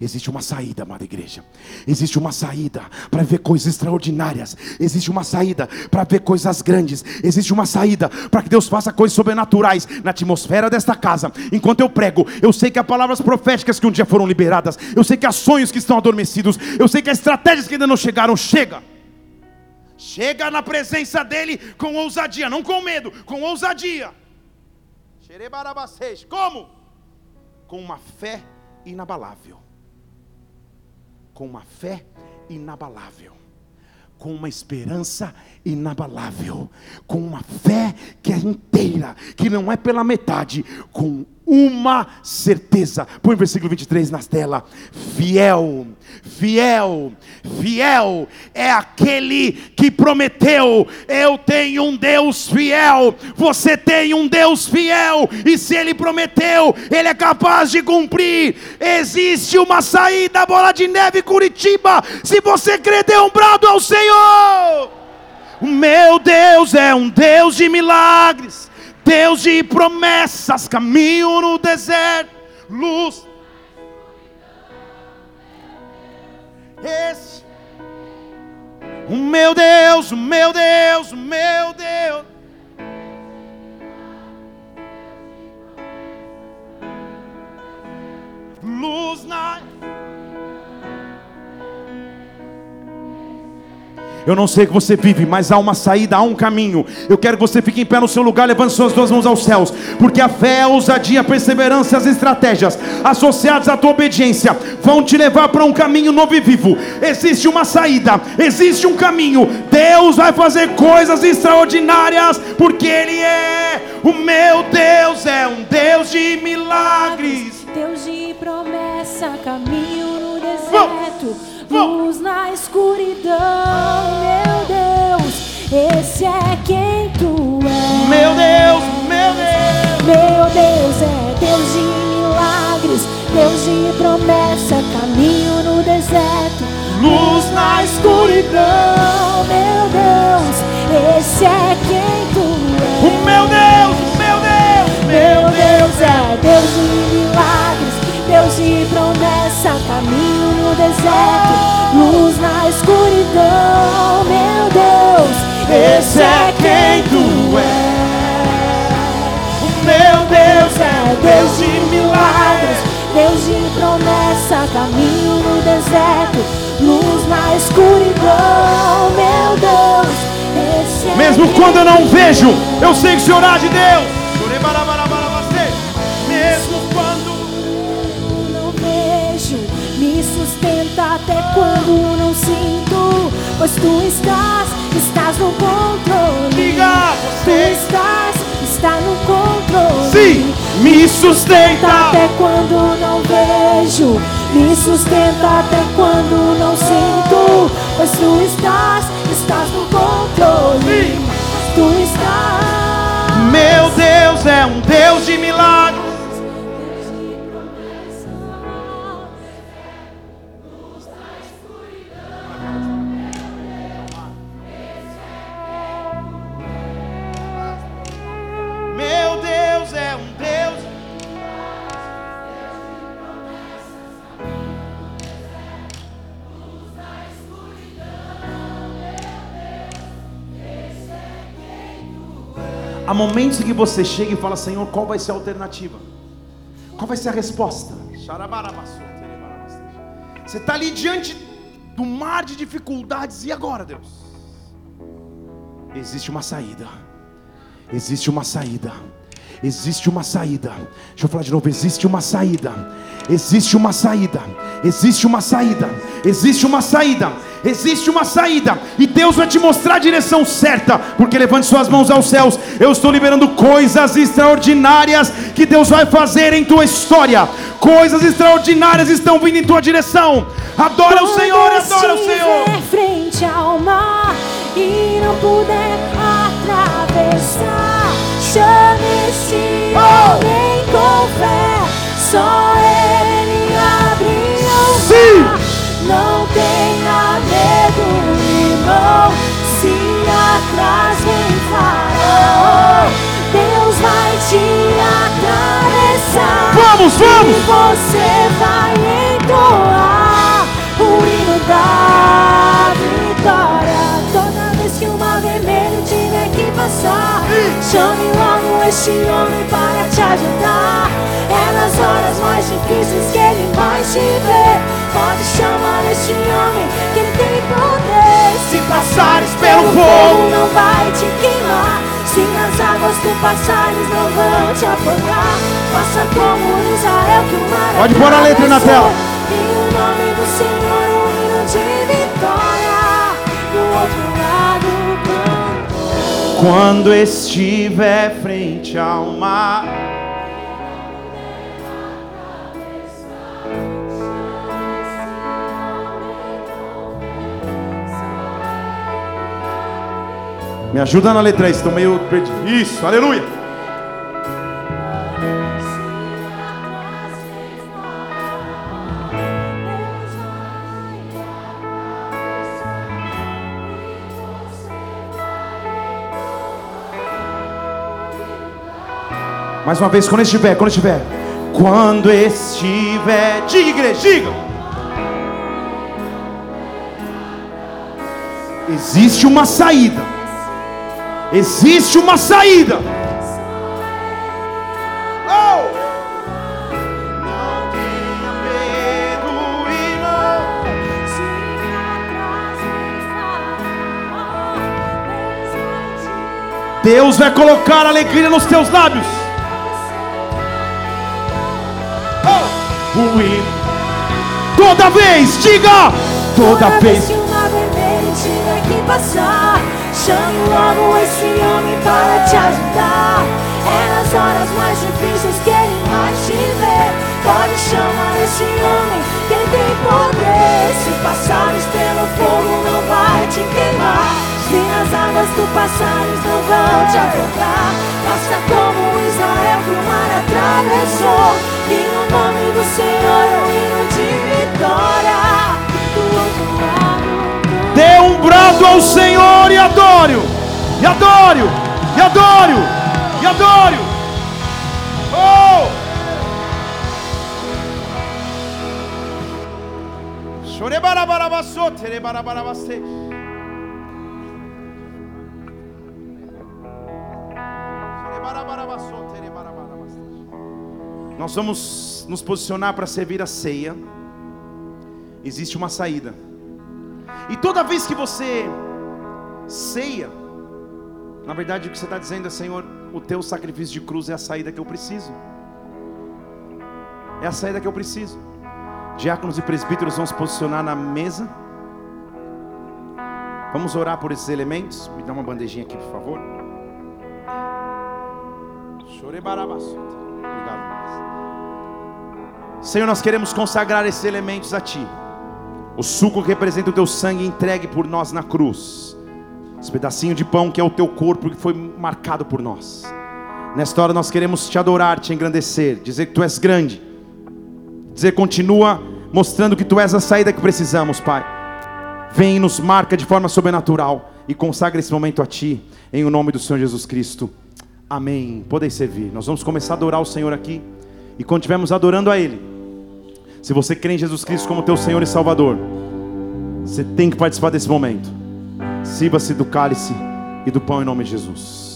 Existe uma saída, amada igreja. Existe uma saída para ver coisas extraordinárias. Existe uma saída para ver coisas grandes. Existe uma saída para que Deus faça coisas sobrenaturais na atmosfera desta casa. Enquanto eu prego, eu sei que há palavras proféticas que um dia foram liberadas. Eu sei que há sonhos que estão adormecidos. Eu sei que há estratégias que ainda não chegaram. Chega. Chega na presença dEle com ousadia, não com medo, com ousadia. Como? Com uma fé inabalável com uma fé inabalável, com uma esperança inabalável, com uma fé que é inteira, que não é pela metade, com uma certeza. Põe o versículo 23 na tela. Fiel, fiel, fiel é aquele que prometeu: Eu tenho um Deus fiel. Você tem um Deus fiel, e se ele prometeu, ele é capaz de cumprir. Existe uma saída, bola de neve Curitiba. Se você crer, dê um brado ao Senhor. O meu Deus é um Deus de milagres. Deus de promessas, caminho no deserto, luz. Esse, o meu Deus, o meu Deus, o meu Deus. Luz na Eu não sei que você vive, mas há uma saída, há um caminho. Eu quero que você fique em pé no seu lugar, levando suas duas mãos aos céus, porque a fé, a ousadia, a perseverança, as estratégias associadas à tua obediência vão te levar para um caminho novo e vivo. Existe uma saída, existe um caminho. Deus vai fazer coisas extraordinárias, porque Ele é o meu Deus, é um Deus de milagres, Deus de promessa, caminho no deserto luz na escuridão, meu Deus, esse é quem tu és. Meu Deus, meu Deus, meu Deus é Deus de milagres, Deus de promessa, caminho no deserto, luz na escuridão, meu Deus, esse é quem tu és. O meu Deus, meu Deus, meu Deus é Deus de milagres. Deus de promessa, caminho no deserto, luz na escuridão, meu Deus, esse é quem tu és. Meu Deus. Deus de milagres, Deus de promessa, caminho no deserto, luz na escuridão, meu Deus. Esse é Mesmo quando eu não vejo, eu sei que o Senhor há de Deus. Até quando não sinto, pois tu estás, estás no controle. Diga, tu você. estás, está no controle. Sim, me Sustenta até quando não vejo, me sustenta até quando não sinto, pois tu estás, estás no controle. Tu estás. Meu Deus é um Deus de milagres. Há momentos em que você chega e fala, Senhor, qual vai ser a alternativa? Qual vai ser a resposta? Você está ali diante do mar de dificuldades, e agora, Deus? Existe uma saída. Existe uma saída. Existe uma saída. Deixa eu falar de novo. Existe uma saída. Existe uma saída. Existe uma saída. Existe uma saída. Existe uma saída. E Deus vai te mostrar a direção certa. Porque levante suas mãos aos céus. Eu estou liberando coisas extraordinárias que Deus vai fazer em tua história. Coisas extraordinárias estão vindo em tua direção. Adora o Senhor, adora o Senhor. frente ao mar e não puder atravessar, chame esse homem com fé. Só ele abriu o Sim. Não tenha Deus vai te atravessar. Vamos, vamos. E você vai entoar o hino da vitória. Toda vez que o mar vermelho tiver que passar, chame logo este homem para te ajudar. É nas horas mais difíceis que ele vai te ver. Pode chamar este homem que ele tem poder. Se passares Pelo fogo, não vai te queimar. Águas tu passares, não vão te afogar. Faça como Israel que o mar Pode pôr a letra na tela. E o nome do Senhor, um hino de vitória. Do outro lado, cantou. quando estiver frente ao mar. Me ajuda na letra estão meio perdidos. Isso, aleluia. Mais uma vez, quando estiver, quando estiver. Quando estiver. Diga, igreja, diga. Existe uma saída. Existe uma saída. Oh! Deus vai colocar alegria nos teus lábios. Oh! Hino. Toda vez, diga! Toda vez. que o mar vermelho tiver que passar, chame logo esse homem para te ajudar. É nas horas mais difíceis que ele vai te ver. Pode chamar esse homem que ele tem poder. Se passares pelo fogo, não vai te queimar. Se nas águas tu passares, não vão te afogar. Faça como Israel que o mar atravessou. E no nome do Senhor, um hino de vitória. Do outro lado, Dê um brado ao Senhor e adore-o. E adore-o. E adore-o. E adore-o. Oh! Chorebarabarabaçô, terebarabarabacê. Nós vamos nos posicionar para servir a ceia. Existe uma saída. E toda vez que você ceia, na verdade o que você está dizendo é: Senhor, o teu sacrifício de cruz é a saída que eu preciso. É a saída que eu preciso. Diáconos e presbíteros vão se posicionar na mesa. Vamos orar por esses elementos. Me dá uma bandejinha aqui, por favor. Obrigado. Senhor, nós queremos consagrar esses elementos a Ti. O suco que representa o Teu sangue entregue por nós na cruz. Esse pedacinho de pão que é o Teu corpo que foi marcado por nós. Nesta hora nós queremos Te adorar, Te engrandecer, dizer que Tu és grande. Dizer, continua mostrando que Tu és a saída que precisamos, Pai. Vem e nos marca de forma sobrenatural e consagra esse momento a Ti, em o nome do Senhor Jesus Cristo. Amém. Podem servir. Nós vamos começar a adorar o Senhor aqui. E quando estivermos adorando a Ele, se você crê em Jesus Cristo como teu Senhor e Salvador, você tem que participar desse momento. Sirva-se do cálice e do pão em nome de Jesus.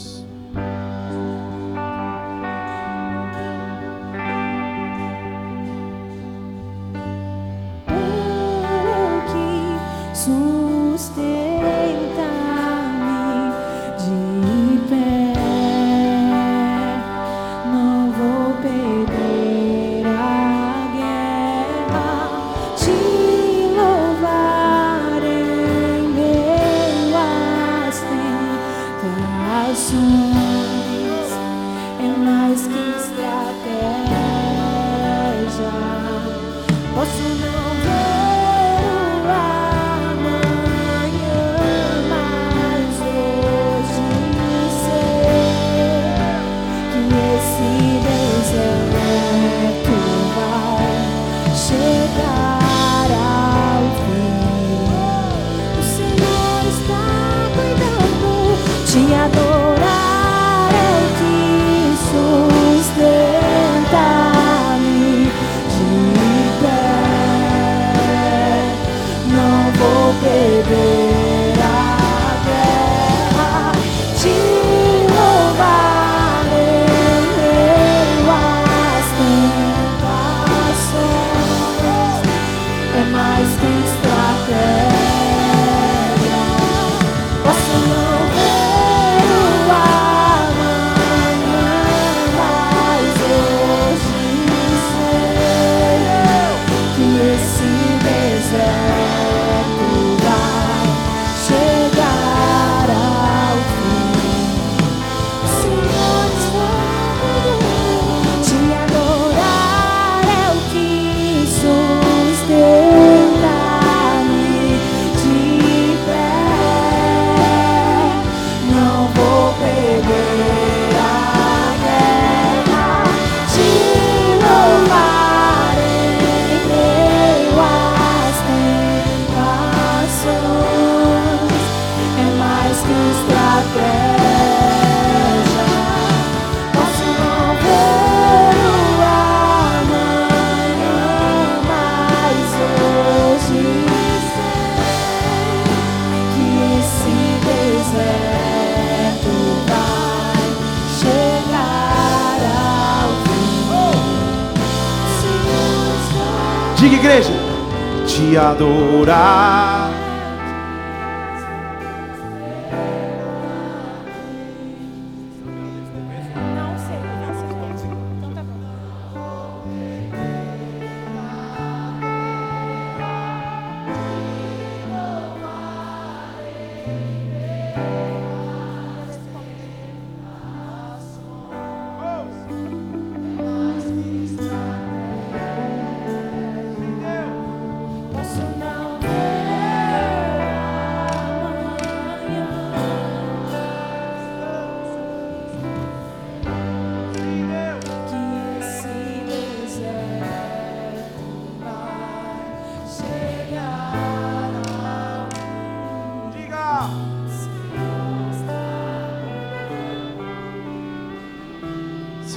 Te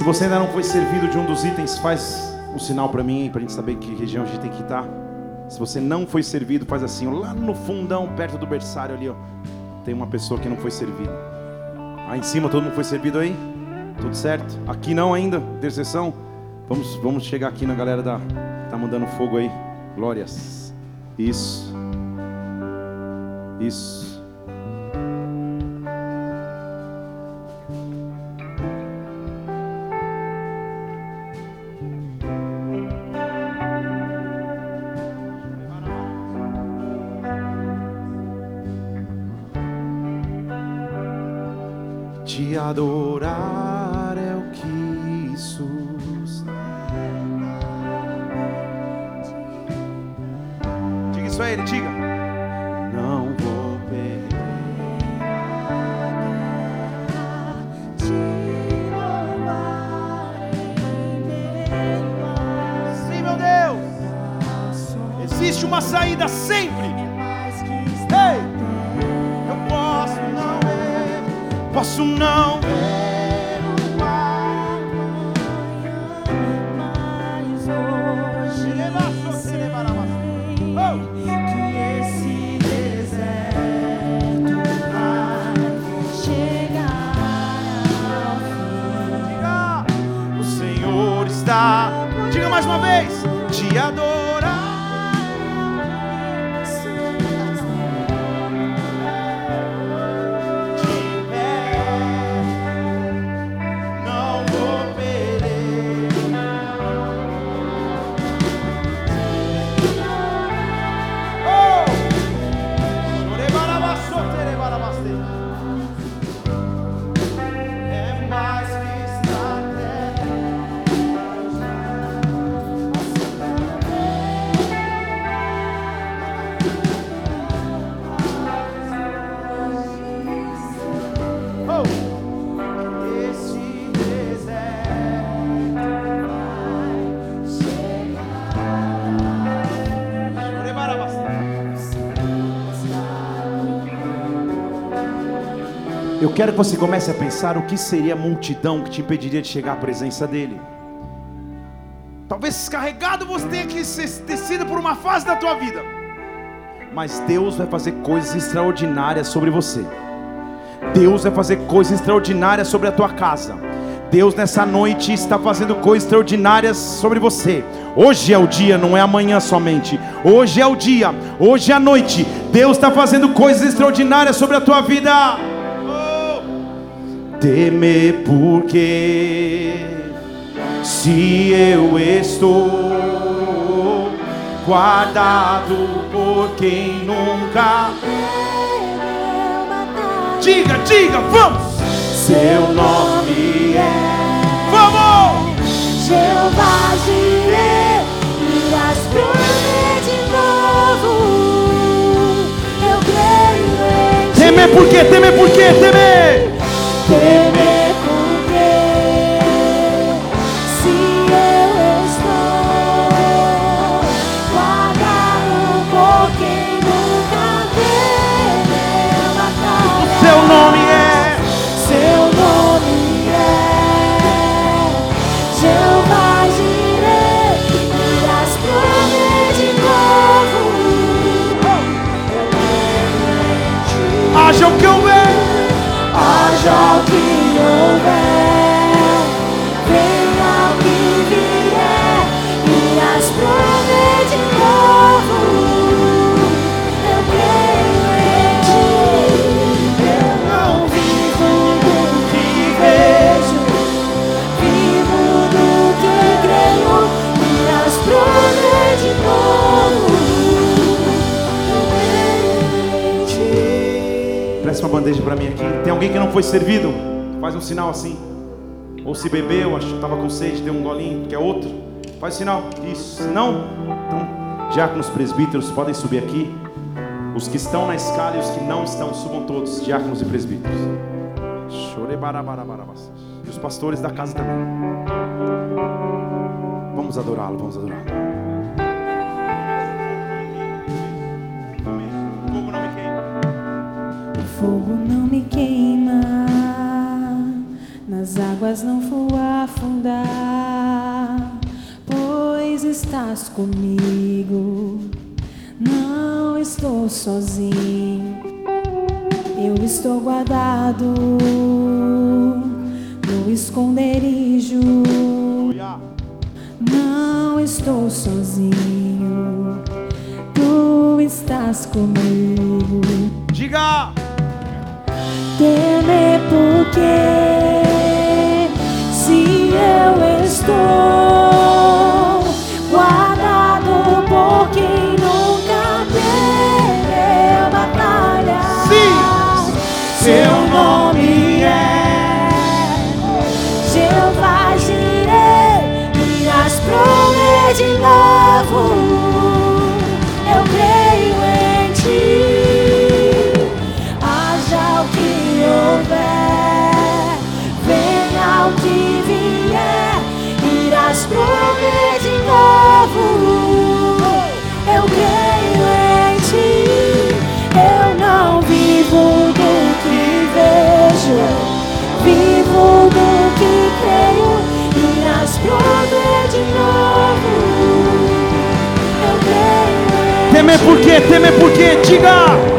você ainda não foi servido de um dos itens, faz um sinal para mim, para a gente saber que região a gente tem que estar. Se você não foi servido, faz assim, lá no fundão, perto do berçário ali, ó. Tem uma pessoa que não foi servida. Aí em cima todo mundo foi servido aí? Tudo certo? Aqui não ainda, intercessão. Vamos, vamos chegar aqui na galera da tá mandando fogo aí. Glórias. Isso. Isso. Te adorar é o que sustenta. Diga isso a ele, diga. Não vou perder. Sim, meu Deus. Existe uma saída sempre. Posso não quero que você comece a pensar o que seria a multidão que te impediria de chegar à presença dele. Talvez descarregado você tenha que ter sido por uma fase da tua vida. Mas Deus vai fazer coisas extraordinárias sobre você. Deus vai fazer coisas extraordinárias sobre a tua casa. Deus nessa noite está fazendo coisas extraordinárias sobre você. Hoje é o dia, não é amanhã somente. Hoje é o dia, hoje é a noite. Deus está fazendo coisas extraordinárias sobre a tua vida. Temer porque se eu estou guardado por quem nunca Diga, diga, vamos! Seu nome é Vamos! Jeová Jireh, irás prover de novo. Eu creio em. Temer por quê? Temer por quê? Temer! Temer bandeja para mim aqui. Tem alguém que não foi servido? Faz um sinal assim. Ou se bebeu, acho que estava com sede, deu um golinho, quer outro? Faz sinal. Isso. Se não, então, diáconos presbíteros podem subir aqui. Os que estão na escala e os que não estão, subam todos, diáconos e presbíteros. E os pastores da casa também. Vamos adorá-lo, vamos adorá-lo. Fogo não me queima, nas águas não vou afundar, pois estás comigo, não estou sozinho, eu estou guardado no esconderijo Não estou sozinho, tu estás comigo. Diga! Temer porque se eu estou Temer por quê? Temer por quê? Diga!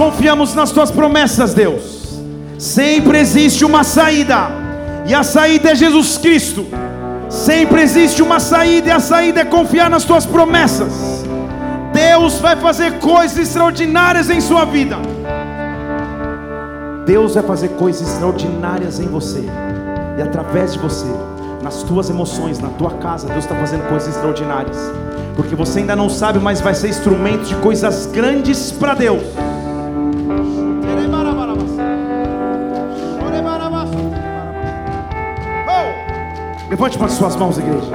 Confiamos nas tuas promessas, Deus. Sempre existe uma saída, e a saída é Jesus Cristo. Sempre existe uma saída, e a saída é confiar nas tuas promessas. Deus vai fazer coisas extraordinárias em sua vida. Deus vai fazer coisas extraordinárias em você, e através de você, nas tuas emoções, na tua casa, Deus está fazendo coisas extraordinárias, porque você ainda não sabe, mas vai ser instrumento de coisas grandes para Deus. Levante para suas mãos, igreja.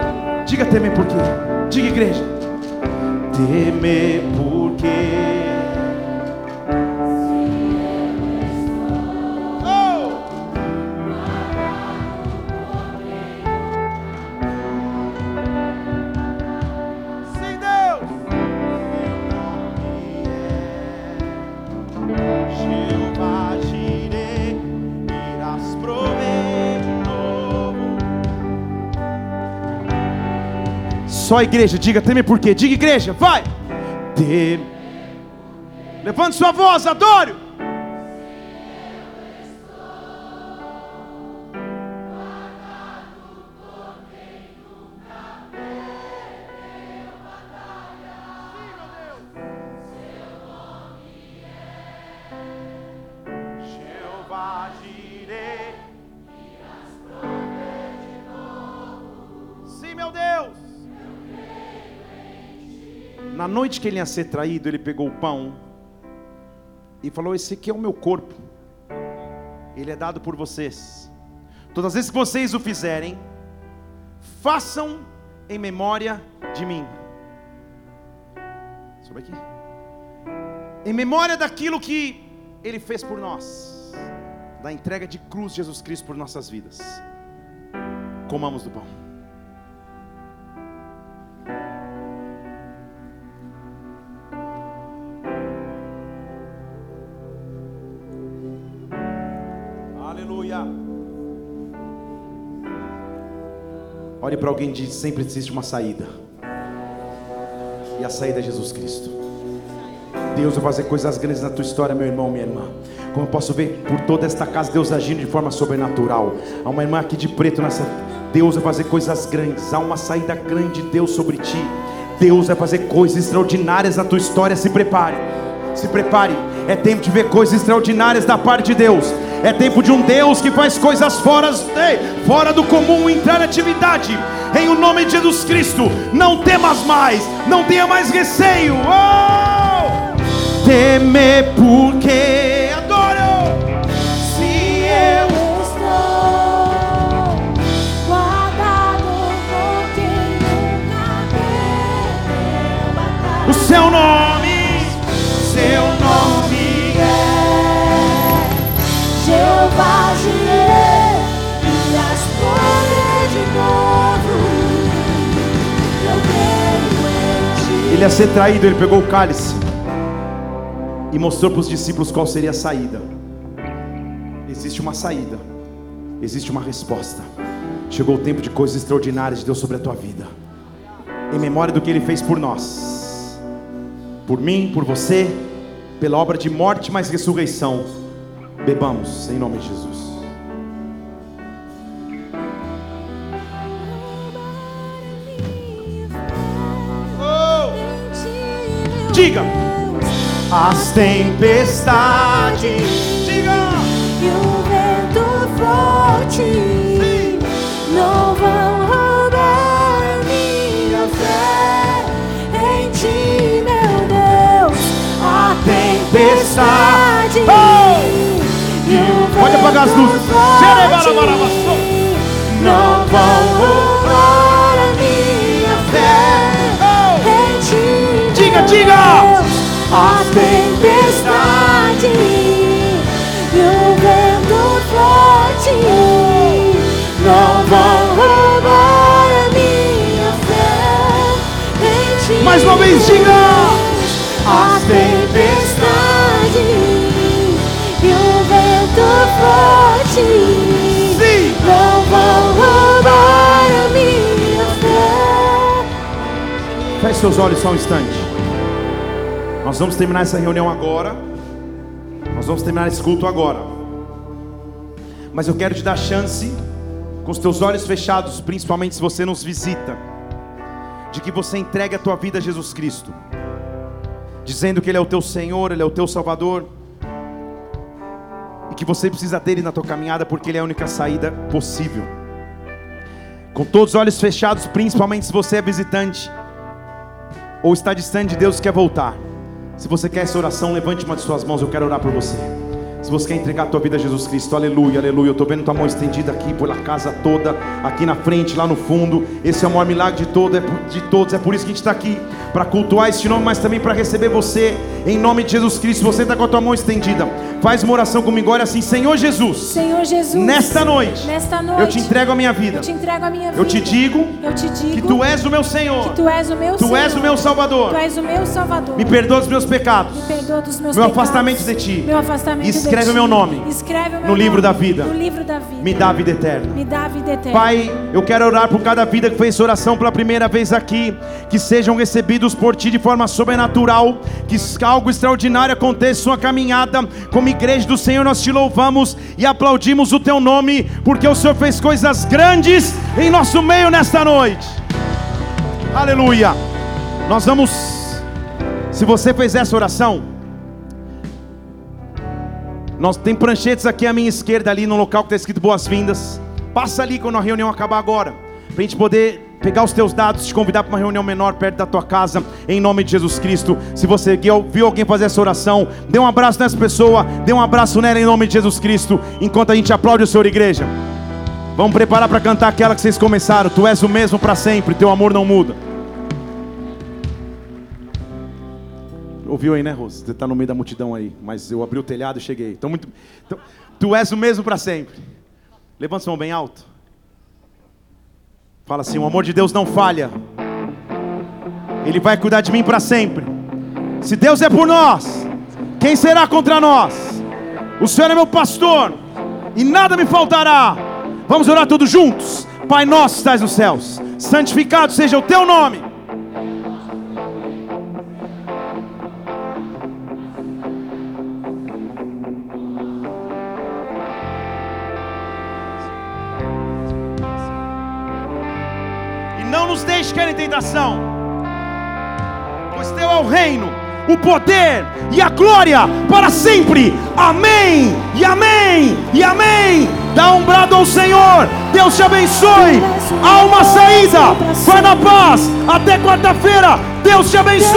Diga temer por quê? Diga, igreja. Temer por Só a igreja, diga teme por quê? Diga igreja, vai! Teme. Levante sua voz, adore! Noite que ele ia ser traído, ele pegou o pão e falou: Esse aqui é o meu corpo, ele é dado por vocês. Todas as vezes que vocês o fizerem, façam em memória de mim. Sobe aqui. Em memória daquilo que ele fez por nós, da entrega de cruz de Jesus Cristo por nossas vidas. Comamos do pão. Olhe para alguém e diz: sempre existe uma saída. E a saída é Jesus Cristo. Deus vai fazer coisas grandes na tua história, meu irmão, minha irmã. Como eu posso ver por toda esta casa, Deus agindo de forma sobrenatural. Há uma irmã aqui de preto nessa. Deus vai fazer coisas grandes. Há uma saída grande de Deus sobre ti. Deus vai fazer coisas extraordinárias na tua história. Se prepare. Se prepare. É tempo de ver coisas extraordinárias da parte de Deus. É tempo de um Deus que faz coisas fora, fora do comum, entrar na atividade. Em o nome de Jesus Cristo, não temas mais, não tenha mais receio. Oh! Temer porque adoro. Se eu estou guardado por quem nunca perdeu batalha. O seu nome, Ele ia ser traído, ele pegou o cálice e mostrou para os discípulos qual seria a saída. Existe uma saída, existe uma resposta. Chegou o tempo de coisas extraordinárias de Deus sobre a tua vida, em memória do que Ele fez por nós, por mim, por você, pela obra de morte mais ressurreição. Bebamos em nome de Jesus. Diga. As tempestades, diga. E o vento forte não vão roubar minha fé em ti, meu Deus. A tempestade Oh! O Pode apagar as vento luzes. não vão roubar a minha fé em ti, Diga, diga. A tempestade e o vento forte não vão roubar a minha fé em ti. Mais uma vez, diga. Forte Sim. não vão roubar a minha fé. Feche seus olhos só um instante. Nós vamos terminar essa reunião agora. Nós vamos terminar esse culto agora. Mas eu quero te dar chance, com os teus olhos fechados, principalmente se você nos visita, de que você entregue a tua vida a Jesus Cristo, dizendo que Ele é o teu Senhor, Ele é o teu Salvador, e que você precisa dele na tua caminhada, porque Ele é a única saída possível. Com todos os olhos fechados, principalmente se você é visitante ou está distante de Deus e quer voltar. Se você quer essa oração, levante uma de suas mãos, eu quero orar por você. Se você quer entregar a tua vida a Jesus Cristo, aleluia, aleluia. Eu estou vendo tua mão estendida aqui pela casa toda, aqui na frente, lá no fundo. Esse é o maior milagre de, todo, é de todos. É por isso que a gente está aqui para cultuar este nome, mas também para receber você em nome de Jesus Cristo. Você está com a tua mão estendida. Faz uma oração comigo. Olha assim, Senhor Jesus, Senhor Jesus, nesta noite, nesta noite, eu te entrego a minha vida. eu te entrego a minha vida. Eu te digo eu te digo que tu és o meu Senhor. que tu és o meu Tu Senhor. és o meu Salvador. Tu és o meu Salvador. Me perdoa dos meus pecados. Me perdoa dos meus Meu pecados. afastamento de ti. Meu afastamento escreve o meu nome Escreve o meu no livro nome da vida. No livro da vida. Me dá a vida eterna. Me dá vida eterna. Pai, eu quero orar por cada vida que fez oração pela primeira vez aqui, que sejam recebidos por Ti de forma sobrenatural, que algo extraordinário aconteça em sua caminhada. Como igreja do Senhor, nós te louvamos e aplaudimos o Teu nome, porque o Senhor fez coisas grandes em nosso meio nesta noite. Aleluia. Nós vamos, se você fez essa oração, nós tem pranchetes aqui à minha esquerda, ali no local que está escrito boas-vindas. Passa ali quando a reunião acabar agora, para a gente poder pegar os teus dados, te convidar para uma reunião menor perto da tua casa, em nome de Jesus Cristo. Se você viu alguém fazer essa oração, dê um abraço nessa pessoa, dê um abraço nela em nome de Jesus Cristo, enquanto a gente aplaude o Senhor, igreja. Vamos preparar para cantar aquela que vocês começaram. Tu és o mesmo para sempre, teu amor não muda. Ouviu aí, né, Rose? Você está no meio da multidão aí, mas eu abri o telhado e cheguei. Então, muito... então, tu és o mesmo para sempre. Levanta sua mão bem alto. Fala assim: o amor de Deus não falha. Ele vai cuidar de mim para sempre. Se Deus é por nós, quem será contra nós? O Senhor é meu pastor e nada me faltará. Vamos orar todos juntos. Pai nosso que estás nos céus, santificado seja o teu nome. Nos deixe cair em tentação, pois teu é o reino, o poder e a glória para sempre. Amém, e amém, e amém. Dá um brado ao Senhor. Deus te abençoe. Há uma saída. Vai na paz. Até quarta-feira. Deus te abençoe.